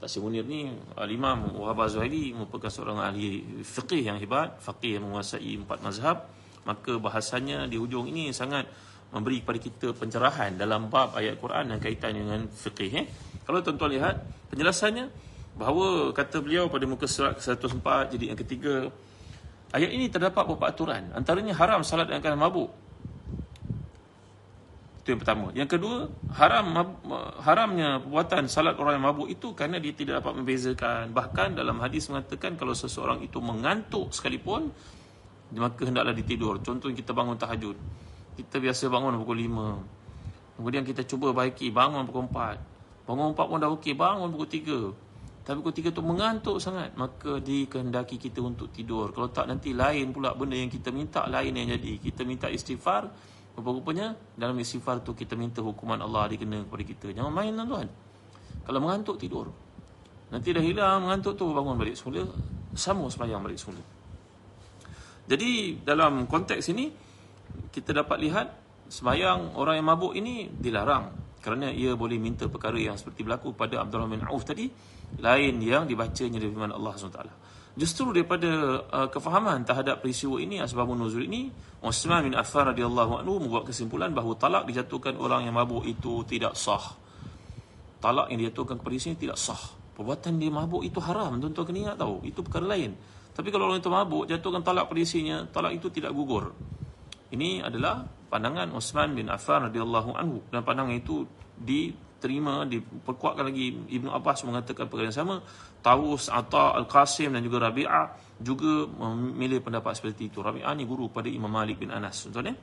Tasir Munir ni Al-Imam Wahab Zuhaili merupakan seorang ahli fiqih yang hebat, faqih yang menguasai empat mazhab, maka bahasanya di hujung ini sangat memberi kepada kita pencerahan dalam bab ayat Quran dan kaitan dengan fiqih. Eh? Kalau tuan-tuan lihat penjelasannya bahawa kata beliau pada muka surat ke-104 jadi yang ketiga ayat ini terdapat beberapa aturan. Antaranya haram salat dengan keadaan mabuk. Itu yang pertama. Yang kedua haram haramnya perbuatan salat orang yang mabuk itu kerana dia tidak dapat membezakan. Bahkan dalam hadis mengatakan kalau seseorang itu mengantuk sekalipun maka hendaklah ditidur. Contohnya kita bangun tahajud. Kita biasa bangun pukul 5 kemudian kita cuba baiki bangun pukul 4 bangun 4 pun dah okey bangun pukul 3 tapi 3 tu mengantuk sangat maka dikehendaki kita untuk tidur. Kalau tak nanti lain pula benda yang kita minta lain yang jadi. Kita minta istighfar rupa-rupanya dalam istighfar tu kita minta hukuman Allah dikena kepada kita. Jangan main tuan-tuan. Kalau mengantuk tidur. Nanti dah hilang mengantuk tu bangun balik semula. Sama sembahyang balik semula. Jadi dalam konteks ini kita dapat lihat sembahyang orang yang mabuk ini dilarang kerana ia boleh minta perkara yang seperti berlaku pada Abdullah bin Auf tadi lain yang dibacanya dari firman Allah SWT justru daripada uh, kefahaman terhadap peristiwa ini asbabun nuzul ini Utsman bin Affan radhiyallahu anhu membuat kesimpulan bahawa talak dijatuhkan orang yang mabuk itu tidak sah. Talak yang dijatuhkan kepada sini tidak sah. Perbuatan dia mabuk itu haram tuan-tuan kena ingat tahu. Itu perkara lain. Tapi kalau orang itu mabuk, jatuhkan talak pada isinya, talak itu tidak gugur. Ini adalah pandangan Uthman bin Affan radhiyallahu anhu. Dan pandangan itu diterima diperkuatkan lagi. Ibnu Abbas mengatakan perkara yang sama. Tawus Atta Al-Qasim dan juga Rabi'ah juga memilih pendapat seperti itu. Rabi'ah ni guru pada Imam Malik bin Anas tuan ya.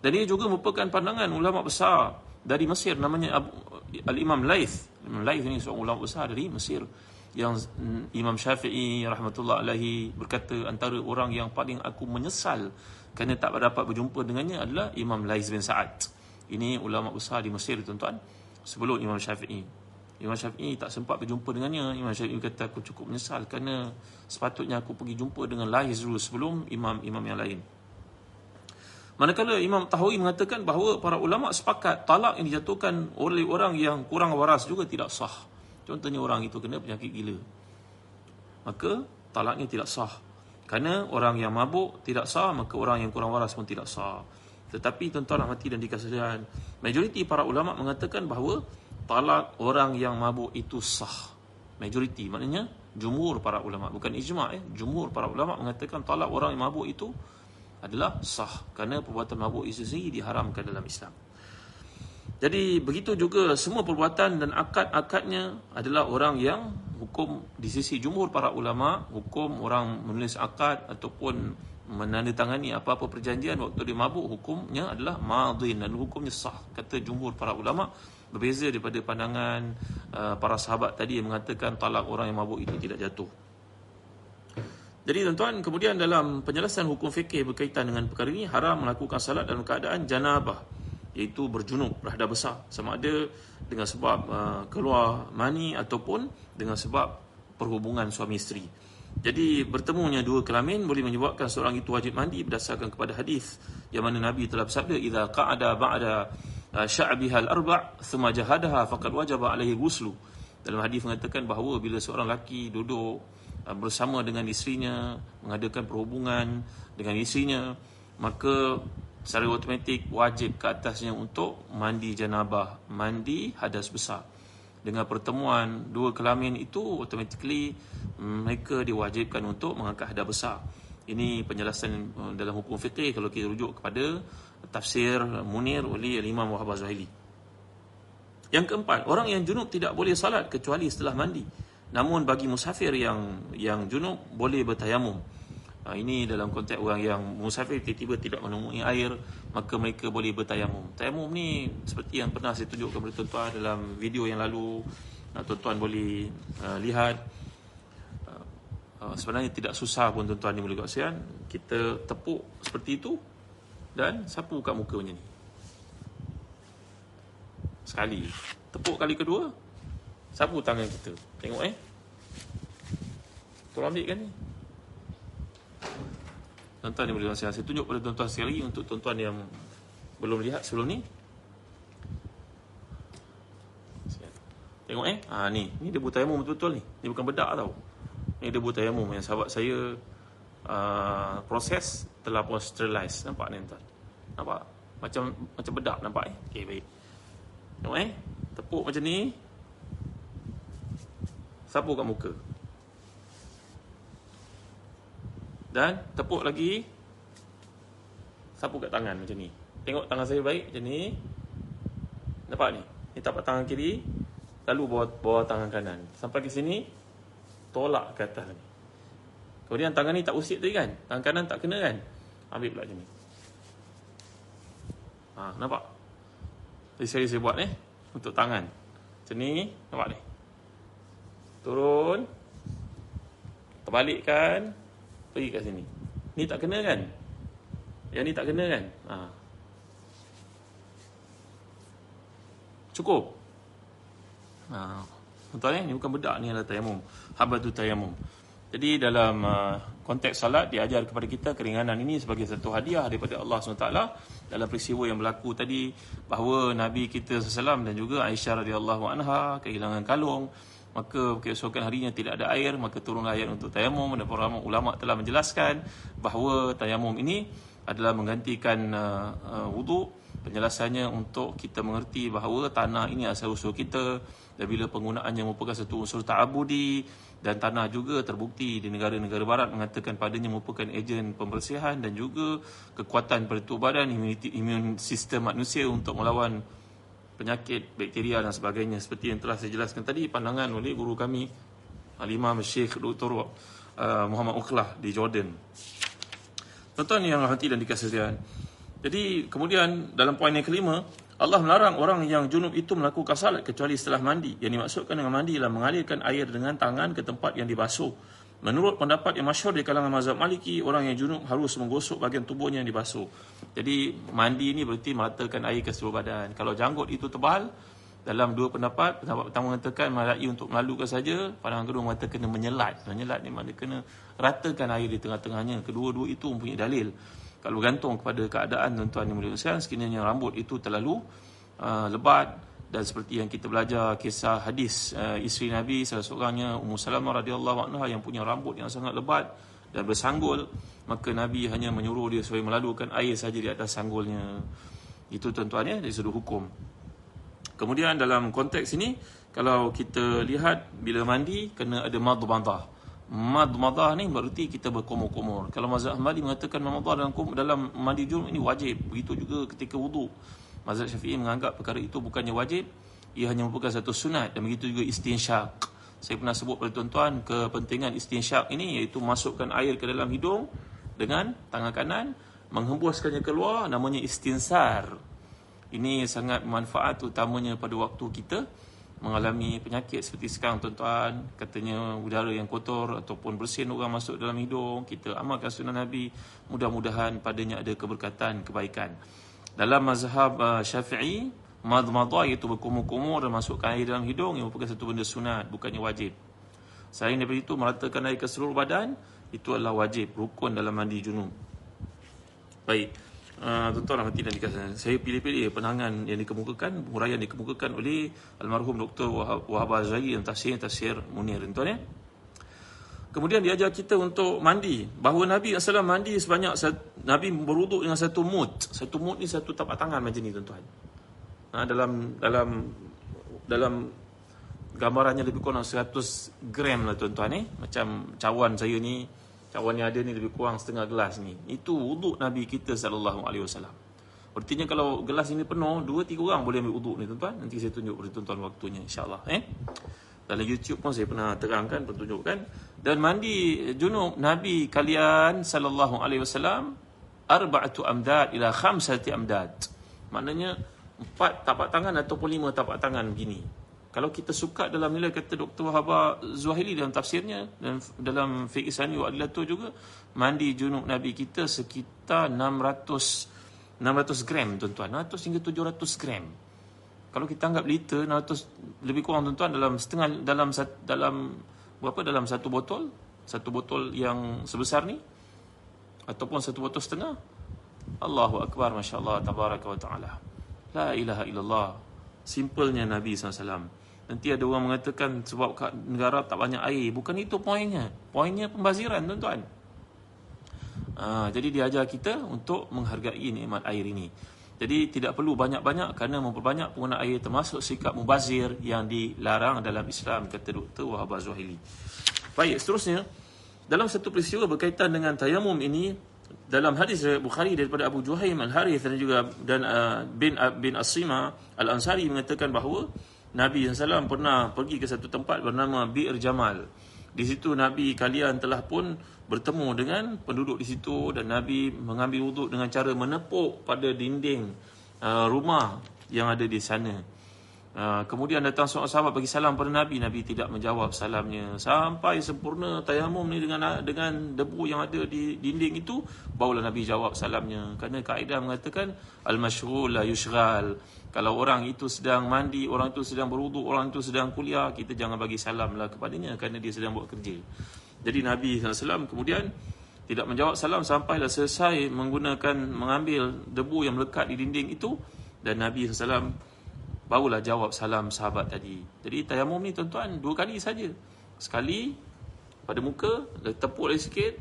Dan dia juga merupakan pandangan ulama besar dari Mesir. Namanya Abu, Al-Imam Laith. Imam Laith ini seorang ulama besar dari Mesir. Yang Imam Syafi'i rahmatullah alaihi berkata antara orang yang paling aku menyesal kerana tak dapat berjumpa dengannya adalah Imam Laiz bin Sa'ad. Ini ulama besar di Mesir tuan-tuan sebelum Imam Syafi'i. Imam Syafi'i tak sempat berjumpa dengannya. Imam Syafi'i kata aku cukup menyesal kerana sepatutnya aku pergi jumpa dengan Laiz dulu sebelum imam-imam yang lain. Manakala Imam Tahawi mengatakan bahawa para ulama sepakat talak yang dijatuhkan oleh orang yang kurang waras juga tidak sah. Contohnya orang itu kena penyakit gila. Maka talaknya tidak sah. Kerana orang yang mabuk tidak sah, maka orang yang kurang waras pun tidak sah. Tetapi tuan-tuan mati dan dikasihan, majoriti para ulama mengatakan bahawa talak orang yang mabuk itu sah. Majoriti maknanya jumhur para ulama bukan ijma' eh. Jumhur para ulama mengatakan talak orang yang mabuk itu adalah sah kerana perbuatan mabuk itu sendiri diharamkan dalam Islam. Jadi begitu juga semua perbuatan dan akad-akadnya adalah orang yang hukum di sisi jumhur para ulama, hukum orang menulis akad ataupun menandatangani apa-apa perjanjian waktu dia mabuk hukumnya adalah madin dan hukumnya sah kata jumhur para ulama. Berbeza daripada pandangan uh, para sahabat tadi yang mengatakan talak orang yang mabuk itu tidak jatuh. Jadi tuan-tuan kemudian dalam penjelasan hukum fikih berkaitan dengan perkara ini haram melakukan salat dalam keadaan janabah iaitu berjunub berhadas besar sama ada dengan sebab uh, keluar mani ataupun dengan sebab perhubungan suami isteri. Jadi bertemunya dua kelamin boleh menyebabkan seorang itu wajib mandi berdasarkan kepada hadis yang mana Nabi telah bersabda idza qa'ada ba'da uh, sya'biha al-arba' thumma jahadaha faqad wajaba alaihi ghuslu. Dalam hadis mengatakan bahawa bila seorang lelaki duduk uh, bersama dengan isterinya mengadakan perhubungan dengan isterinya maka secara automatik wajib ke atasnya untuk mandi janabah, mandi hadas besar. Dengan pertemuan dua kelamin itu automatically mm, mereka diwajibkan untuk mengangkat hadas besar. Ini penjelasan uh, dalam hukum fiqh kalau kita rujuk kepada tafsir Munir oleh Imam Wahab Zuhaili. Yang keempat, orang yang junub tidak boleh salat kecuali setelah mandi. Namun bagi musafir yang yang junub boleh bertayamum. Ha, ini dalam konteks orang yang musafir tiba-tiba tidak menemui air maka mereka boleh bertayamum. Tayamum ni seperti yang pernah saya tunjukkan kepada tuan-tuan dalam video yang lalu. Uh, tuan-tuan boleh uh, lihat uh, sebenarnya tidak susah pun tuan-tuan ni boleh kasihan. Kita tepuk seperti itu dan sapu kat muka macam ni. Sekali. Tepuk kali kedua sapu tangan kita. Tengok eh. Tolong ambil kan ni. Tuan-tuan yang boleh Saya tunjuk pada tuan-tuan sekali lagi Untuk tuan-tuan yang belum lihat sebelum ni Tengok eh ha, ni. ni debu tayamum betul-betul ni Ni bukan bedak tau Ni debu tayamum yang sahabat saya uh, Proses telah pun sterilize Nampak ni tuan Nampak Macam macam bedak nampak eh. Okey baik. Tengok eh. Tepuk macam ni. Sapu kat muka. Dan tepuk lagi. Sapu kat tangan macam ni. Tengok tangan saya baik macam ni. Nampak ni? Ni tapak tangan kiri. Lalu bawah, bawah tangan kanan. Sampai ke sini. Tolak ke atas ni. Kemudian tangan ni tak usik tadi kan? Tangan kanan tak kena kan? Ambil pula macam ni. Ha, nampak? Jadi saya, saya buat eh. Untuk tangan. Macam ni. Nampak ni? Turun. Terbalikkan. Pergi kat sini. Ni tak kena kan? Yang ni tak kena kan? Ha. Cukup. Ha. Tuan eh, ni bukan bedak ni adalah tayamum. Habatu tayamum. Jadi dalam uh, konteks salat diajar kepada kita keringanan ini sebagai satu hadiah daripada Allah SWT dalam peristiwa yang berlaku tadi bahawa Nabi kita SAW dan juga Aisyah radhiyallahu anha kehilangan kalung maka keesokan harinya tidak ada air maka turunlah ayat untuk tayamum. Dan para ulama telah menjelaskan bahawa tayamum ini adalah menggantikan uh, uh, wuduk penjelasannya untuk kita mengerti bahawa tanah ini asal usul kita. Dan bila penggunaannya merupakan satu unsur ta'abudi dan tanah juga terbukti di negara-negara barat mengatakan padanya merupakan ejen pembersihan dan juga kekuatan pada tubuh badan imun sistem manusia untuk melawan penyakit bakteria dan sebagainya seperti yang telah saya jelaskan tadi pandangan oleh guru kami Al-Imam Syekh Dr. Uh, Muhammad Ukhlah di Jordan tuan-tuan yang hati dan dikasih jadi kemudian dalam poin yang kelima Allah melarang orang yang junub itu melakukan salat kecuali setelah mandi. Yang dimaksudkan dengan mandi ialah mengalirkan air dengan tangan ke tempat yang dibasuh. Menurut pendapat yang masyhur di kalangan mazhab Maliki, orang yang junub harus menggosok bahagian tubuhnya yang dibasuh. Jadi mandi ini berarti meratakan air ke seluruh badan. Kalau janggut itu tebal, dalam dua pendapat, pendapat pertama mengatakan malai untuk melalukan saja, pandangan kedua mengatakan kena menyelat. Menyelat ni maknanya kena ratakan air di tengah-tengahnya. Kedua-dua itu mempunyai dalil kalau bergantung kepada keadaan tuan-tuan yang sekiranya rambut itu terlalu uh, lebat dan seperti yang kita belajar kisah hadis uh, isteri Nabi salah seorangnya Ummu Salamah radhiyallahu anha yang punya rambut yang sangat lebat dan bersanggul maka Nabi hanya menyuruh dia supaya melalukan air saja di atas sanggulnya itu tuan-tuan ya dari sudut hukum kemudian dalam konteks ini kalau kita lihat bila mandi kena ada madmadah madmadah ni berarti kita berkumur-kumur. Kalau mazhab Hambali mengatakan madmadah dalam dalam mandi junub ini wajib. Begitu juga ketika wudu. Mazhab Syafi'i menganggap perkara itu bukannya wajib, ia hanya merupakan satu sunat dan begitu juga istinsyak. Saya pernah sebut pada tuan-tuan kepentingan istinsyak ini iaitu masukkan air ke dalam hidung dengan tangan kanan, menghembuskannya keluar namanya istinsar. Ini sangat manfaat utamanya pada waktu kita mengalami penyakit seperti sekarang tuan-tuan katanya udara yang kotor ataupun bersin orang masuk dalam hidung kita amalkan sunnah Nabi mudah-mudahan padanya ada keberkatan kebaikan dalam mazhab uh, syafi'i madmadah iaitu berkumur-kumur dan masukkan air dalam hidung yang merupakan satu benda sunat bukannya wajib selain daripada itu meratakan air ke seluruh badan itu adalah wajib rukun dalam mandi junub baik Ah, tuan-tuan uh, dan dikasih. Saya pilih-pilih penangan yang dikemukakan, huraian yang dikemukakan oleh almarhum Dr. Wahab, Wahab Azhari yang tafsir tafsir Munir tuan ya. Kemudian diajar kita untuk mandi. Bahawa Nabi SAW mandi sebanyak Nabi beruduk dengan satu mut. Satu mut ni satu tapak tangan macam ni tuan-tuan. Ha, dalam dalam dalam gambarannya lebih kurang 100 gram lah tuan-tuan eh. Macam cawan saya ni cawan yang ada ni lebih kurang setengah gelas ni. Itu wuduk Nabi kita wasallam. Artinya kalau gelas ini penuh, dua tiga orang boleh ambil wuduk ni tuan-tuan. Nanti saya tunjuk pada tuan-tuan waktunya insya-Allah eh. Dalam YouTube pun saya pernah terangkan, pertunjukkan dan mandi junub Nabi kalian sallallahu alaihi wasallam arba'atu amdad ila khamsati amdad. Maknanya empat tapak tangan ataupun lima tapak tangan begini. Kalau kita suka dalam nilai kata Dr. Wahaba Zuhili dalam tafsirnya dan dalam fiqh sani wa adilatul juga mandi junub Nabi kita sekitar 600 600 gram tuan-tuan 600 hingga 700 gram kalau kita anggap liter 600 lebih kurang tuan-tuan dalam setengah dalam dalam berapa dalam satu botol satu botol yang sebesar ni ataupun satu botol setengah Allahu akbar masya-Allah tabaraka wa taala la ilaha illallah simpelnya Nabi SAW Nanti ada orang mengatakan sebab negara tak banyak air. Bukan itu poinnya. Poinnya pembaziran tuan-tuan. Ha, jadi dia ajar kita untuk menghargai nikmat air ini. Jadi tidak perlu banyak-banyak kerana memperbanyak penggunaan air termasuk sikap mubazir yang dilarang dalam Islam kata Dr. Wahab Zuhaili. Baik, seterusnya dalam satu peristiwa berkaitan dengan tayamum ini dalam hadis Bukhari daripada Abu Juhaim Al-Harith dan juga dan uh, bin uh, bin Asima Al-Ansari mengatakan bahawa Nabi SAW pernah pergi ke satu tempat bernama Bir Jamal. Di situ Nabi kalian telah pun bertemu dengan penduduk di situ dan Nabi mengambil wuduk dengan cara menepuk pada dinding uh, rumah yang ada di sana. Uh, kemudian datang seorang sahabat bagi salam pada Nabi, Nabi tidak menjawab salamnya sampai sempurna tayamum ni dengan dengan debu yang ada di dinding itu, barulah Nabi jawab salamnya. Kerana kaedah mengatakan al-masyghul la yushghal. Kalau orang itu sedang mandi, orang itu sedang berwuduk, orang itu sedang kuliah, kita jangan bagi salamlah kepadanya kerana dia sedang buat kerja. Jadi Nabi SAW kemudian tidak menjawab salam sampailah selesai menggunakan mengambil debu yang melekat di dinding itu dan Nabi SAW barulah jawab salam sahabat tadi. Jadi tayamum ni tuan-tuan dua kali saja. Sekali pada muka, tepuk lagi sikit,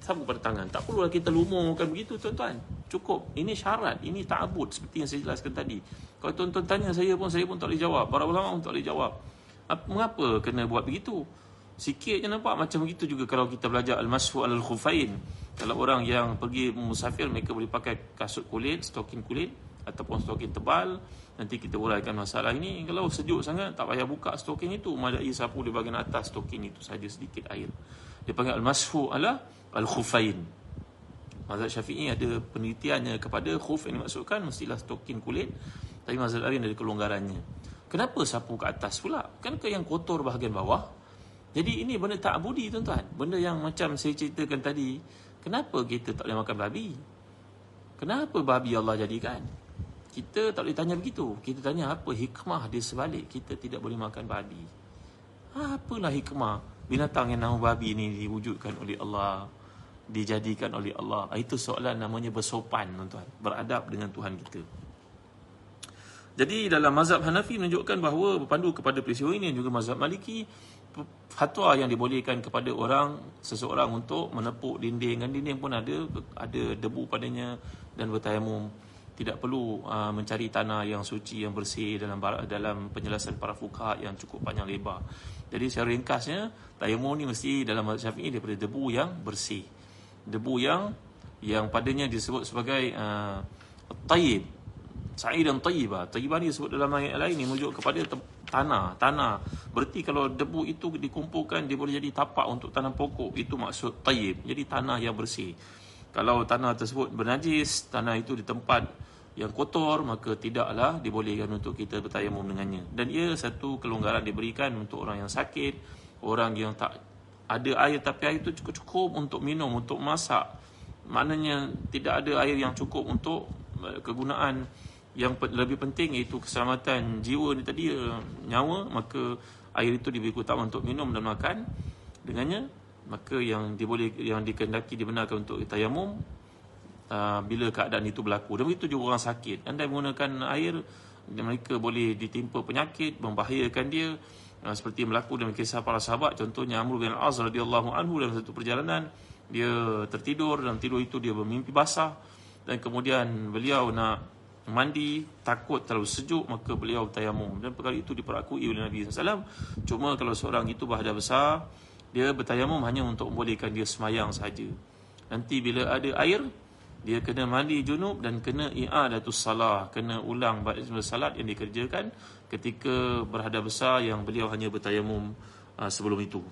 sabuk pada tangan. Tak perlulah kita lumurkan begitu tuan-tuan. Cukup. Ini syarat, ini ta'abud seperti yang saya jelaskan tadi. Kalau tuan-tuan tanya saya pun saya pun tak boleh jawab. Para ulama pun tak boleh jawab. Mengapa kena buat begitu? Sikit je nampak macam begitu juga kalau kita belajar Al-Masfu Al-Khufain. Kalau orang yang pergi musafir, mereka boleh pakai kasut kulit, stokin kulit ataupun stokin tebal. Nanti kita uraikan masalah ini. Kalau sejuk sangat, tak payah buka stokin itu. Madai sapu di bahagian atas stokin itu saja sedikit air. Dia panggil Al-Masfu Al-Khufain. Mazhab Syafi'i ada penelitiannya kepada khuf yang dimaksudkan mestilah stokin kulit. Tapi mazhab lain ada kelonggarannya. Kenapa sapu ke atas pula? Kan ke yang kotor bahagian bawah? Jadi ini benda tak abudi tuan-tuan. Benda yang macam saya ceritakan tadi. Kenapa kita tak boleh makan babi? Kenapa babi Allah jadikan? Kita tak boleh tanya begitu. Kita tanya apa hikmah di sebalik kita tidak boleh makan babi. Apalah hikmah binatang yang nama babi ini diwujudkan oleh Allah. Dijadikan oleh Allah. Itu soalan namanya bersopan tuan-tuan. Beradab dengan Tuhan kita. Jadi dalam mazhab Hanafi menunjukkan bahawa berpandu kepada peristiwa ini dan juga mazhab Maliki fatwa yang dibolehkan kepada orang seseorang untuk menepuk dinding dan dinding pun ada ada debu padanya dan bertayamum tidak perlu uh, mencari tanah yang suci yang bersih dalam dalam penjelasan para fuqaha yang cukup panjang lebar. Jadi secara ringkasnya tayamum ni mesti dalam mazhab Syafi'i daripada debu yang bersih. Debu yang yang padanya disebut sebagai uh, tayyib. Sa'idan tayyiba. Tayyiba ni disebut dalam ayat lain ni merujuk kepada tanah, tanah. Berarti kalau debu itu dikumpulkan dia boleh jadi tapak untuk tanam pokok. Itu maksud tayyib. Jadi tanah yang bersih. Kalau tanah tersebut bernajis, tanah itu di tempat yang kotor, maka tidaklah dibolehkan untuk kita bertayamum dengannya. Dan ia satu kelonggaran diberikan untuk orang yang sakit, orang yang tak ada air tapi air itu cukup-cukup untuk minum, untuk masak. Maknanya tidak ada air yang cukup untuk eh, kegunaan. Yang lebih penting iaitu keselamatan jiwa ni tadi eh, nyawa. Maka air itu diberi keutamaan untuk minum dan makan. Dengannya maka yang diboleh yang dikehendaki dibenarkan untuk tayamum. Uh, bila keadaan itu berlaku. Dan begitu juga orang sakit. Anda menggunakan air mereka boleh ditimpa penyakit membahayakan dia seperti berlaku dalam kisah para sahabat. Contohnya Amr bin Al-Az radhiyallahu anhu dalam satu perjalanan dia tertidur dalam tidur itu dia bermimpi basah. Dan kemudian beliau nak mandi takut terlalu sejuk maka beliau bertayamum. Dan perkara itu diperakui oleh Nabi SAW cuma kalau seorang itu bahagia besar dia bertayamum hanya untuk membolehkan dia semayang saja nanti bila ada air dia kena mandi junub dan kena i'adatus salah kena ulang ba'izmul salat yang dikerjakan ketika berhadap besar yang beliau hanya bertayamum uh, sebelum itu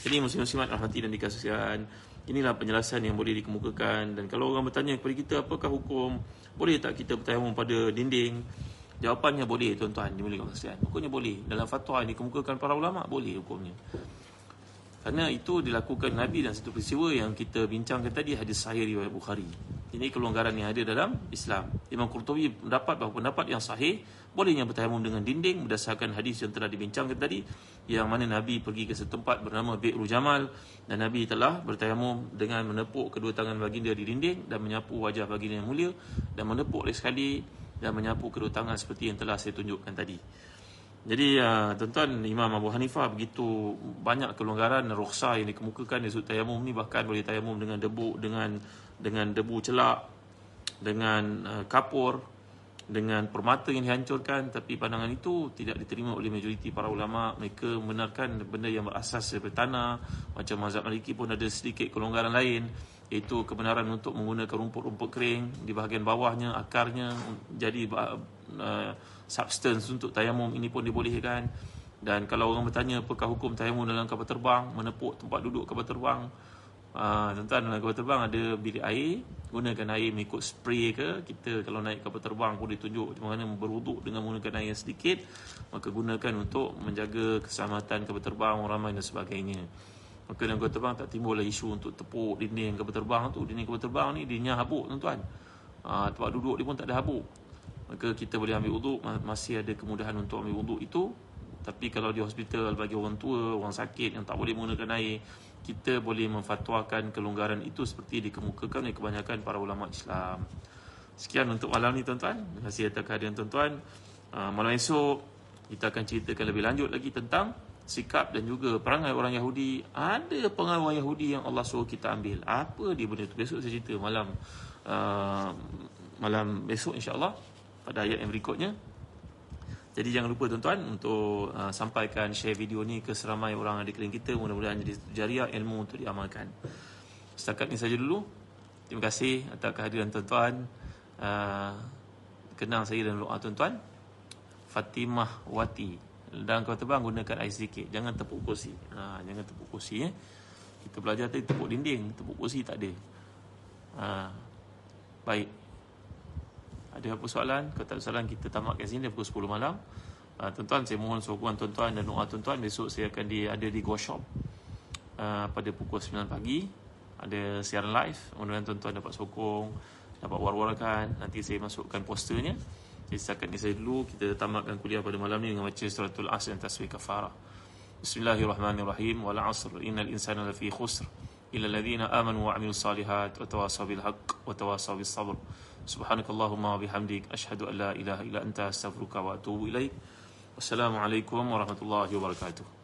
jadi muslim-muslimat rahmati dan dikasihkan inilah penjelasan yang boleh dikemukakan dan kalau orang bertanya kepada kita apakah hukum boleh tak kita bertayamum pada dinding? Jawapannya boleh tuan-tuan dimulakan kasihan. Hukumnya boleh. Dalam fatwa yang dikemukakan para ulama boleh hukumnya. Kerana itu dilakukan Nabi dan satu peristiwa yang kita bincangkan tadi hadis sahih riwayat Bukhari. Ini kelonggaran yang ada dalam Islam. Imam Qurtubi mendapat bahawa pendapat yang sahih bolehnya bertayamum dengan dinding berdasarkan hadis yang telah dibincangkan tadi yang mana Nabi pergi ke setempat bernama Bi'ru Jamal dan Nabi telah bertayamum dengan menepuk kedua tangan baginda di dinding dan menyapu wajah baginda yang mulia dan menepuk lagi sekali dan menyapu kedua tangan seperti yang telah saya tunjukkan tadi. Jadi uh, tuan-tuan Imam Abu Hanifah begitu banyak kelonggaran rukhsah yang dikemukakan di sudut tayamum ni bahkan boleh tayamum dengan debu dengan dengan debu celak dengan uh, kapur dengan permata yang dihancurkan. Tapi pandangan itu tidak diterima oleh majoriti para ulama. Mereka membenarkan benda yang berasas daripada tanah. Macam mazhab Maliki pun ada sedikit kelonggaran lain iaitu kebenaran untuk menggunakan rumput-rumput kering di bahagian bawahnya akarnya jadi uh, substance untuk tayamum ini pun dibolehkan. Dan kalau orang bertanya apakah hukum tayamum dalam kapal terbang? Menepuk tempat duduk kapal terbang. Uh, tuan-tuan dalam kapal terbang ada bilik air. Gunakan air mengikut spray ke. Kita kalau naik kapal terbang pun ditunjuk di mana berwuduk dengan menggunakan air sedikit. Maka gunakan untuk menjaga keselamatan kapal terbang orang ramai dan sebagainya. Maka dalam kapal terbang tak timbul lah isu untuk tepuk dinding kapal terbang tu. Dinding kapal terbang ni dinding habuk tuan-tuan. Uh, tempat duduk dia pun tak ada habuk maka kita boleh ambil wuduk masih ada kemudahan untuk ambil wuduk itu tapi kalau di hospital bagi orang tua orang sakit yang tak boleh menggunakan air kita boleh memfatwakan kelonggaran itu seperti dikemukakan oleh kebanyakan para ulama Islam. Sekian untuk malam ni tuan-tuan. Terima kasih atas kehadiran tuan-tuan. Uh, malam esok kita akan ceritakan lebih lanjut lagi tentang sikap dan juga perangai orang Yahudi. Ada perangai orang Yahudi yang Allah suruh kita ambil. Apa dia benda tu? Besok saya cerita malam uh, malam besok insya-Allah pada ayat yang berikutnya. Jadi jangan lupa tuan-tuan untuk uh, sampaikan share video ni ke seramai orang di keliling kita mudah-mudahan jadi jariah ilmu untuk diamalkan. Setakat ini saja dulu. Terima kasih atas kehadiran tuan-tuan. Uh, kenal saya dan doa tuan-tuan. Fatimah Wati. Dan kau terbang gunakan air sedikit. Jangan tepuk kursi. Ha, jangan tepuk kursi. Eh. Kita belajar tadi tepuk dinding. Tepuk kursi tak ada. Ha, baik. Ada apa soalan? Kalau tak ada soalan kita tamat kat sini pukul 10 malam. Uh, tuan-tuan saya mohon sokongan tuan-tuan dan doa tuan-tuan besok saya akan di, ada di Go Shop uh, pada pukul 9 pagi. Ada siaran live. Mudah-mudahan tuan-tuan dapat sokong, dapat war-warkan. Nanti saya masukkan posternya. Jadi setakat ini saya dulu kita tamatkan kuliah pada malam ni dengan baca suratul asr dan tasbih kafarah. Bismillahirrahmanirrahim. Wal 'asr innal insana lafi khusr. Illa alladhina amanu wa 'amilus salihat wa tawasaw bil haqq wa tawasaw bis sabr. Subhanakallahumma wa bihamdik asyhadu an la ilaha illa anta astaghfiruka wa atubu ilaik. Wassalamualaikum warahmatullahi wabarakatuh.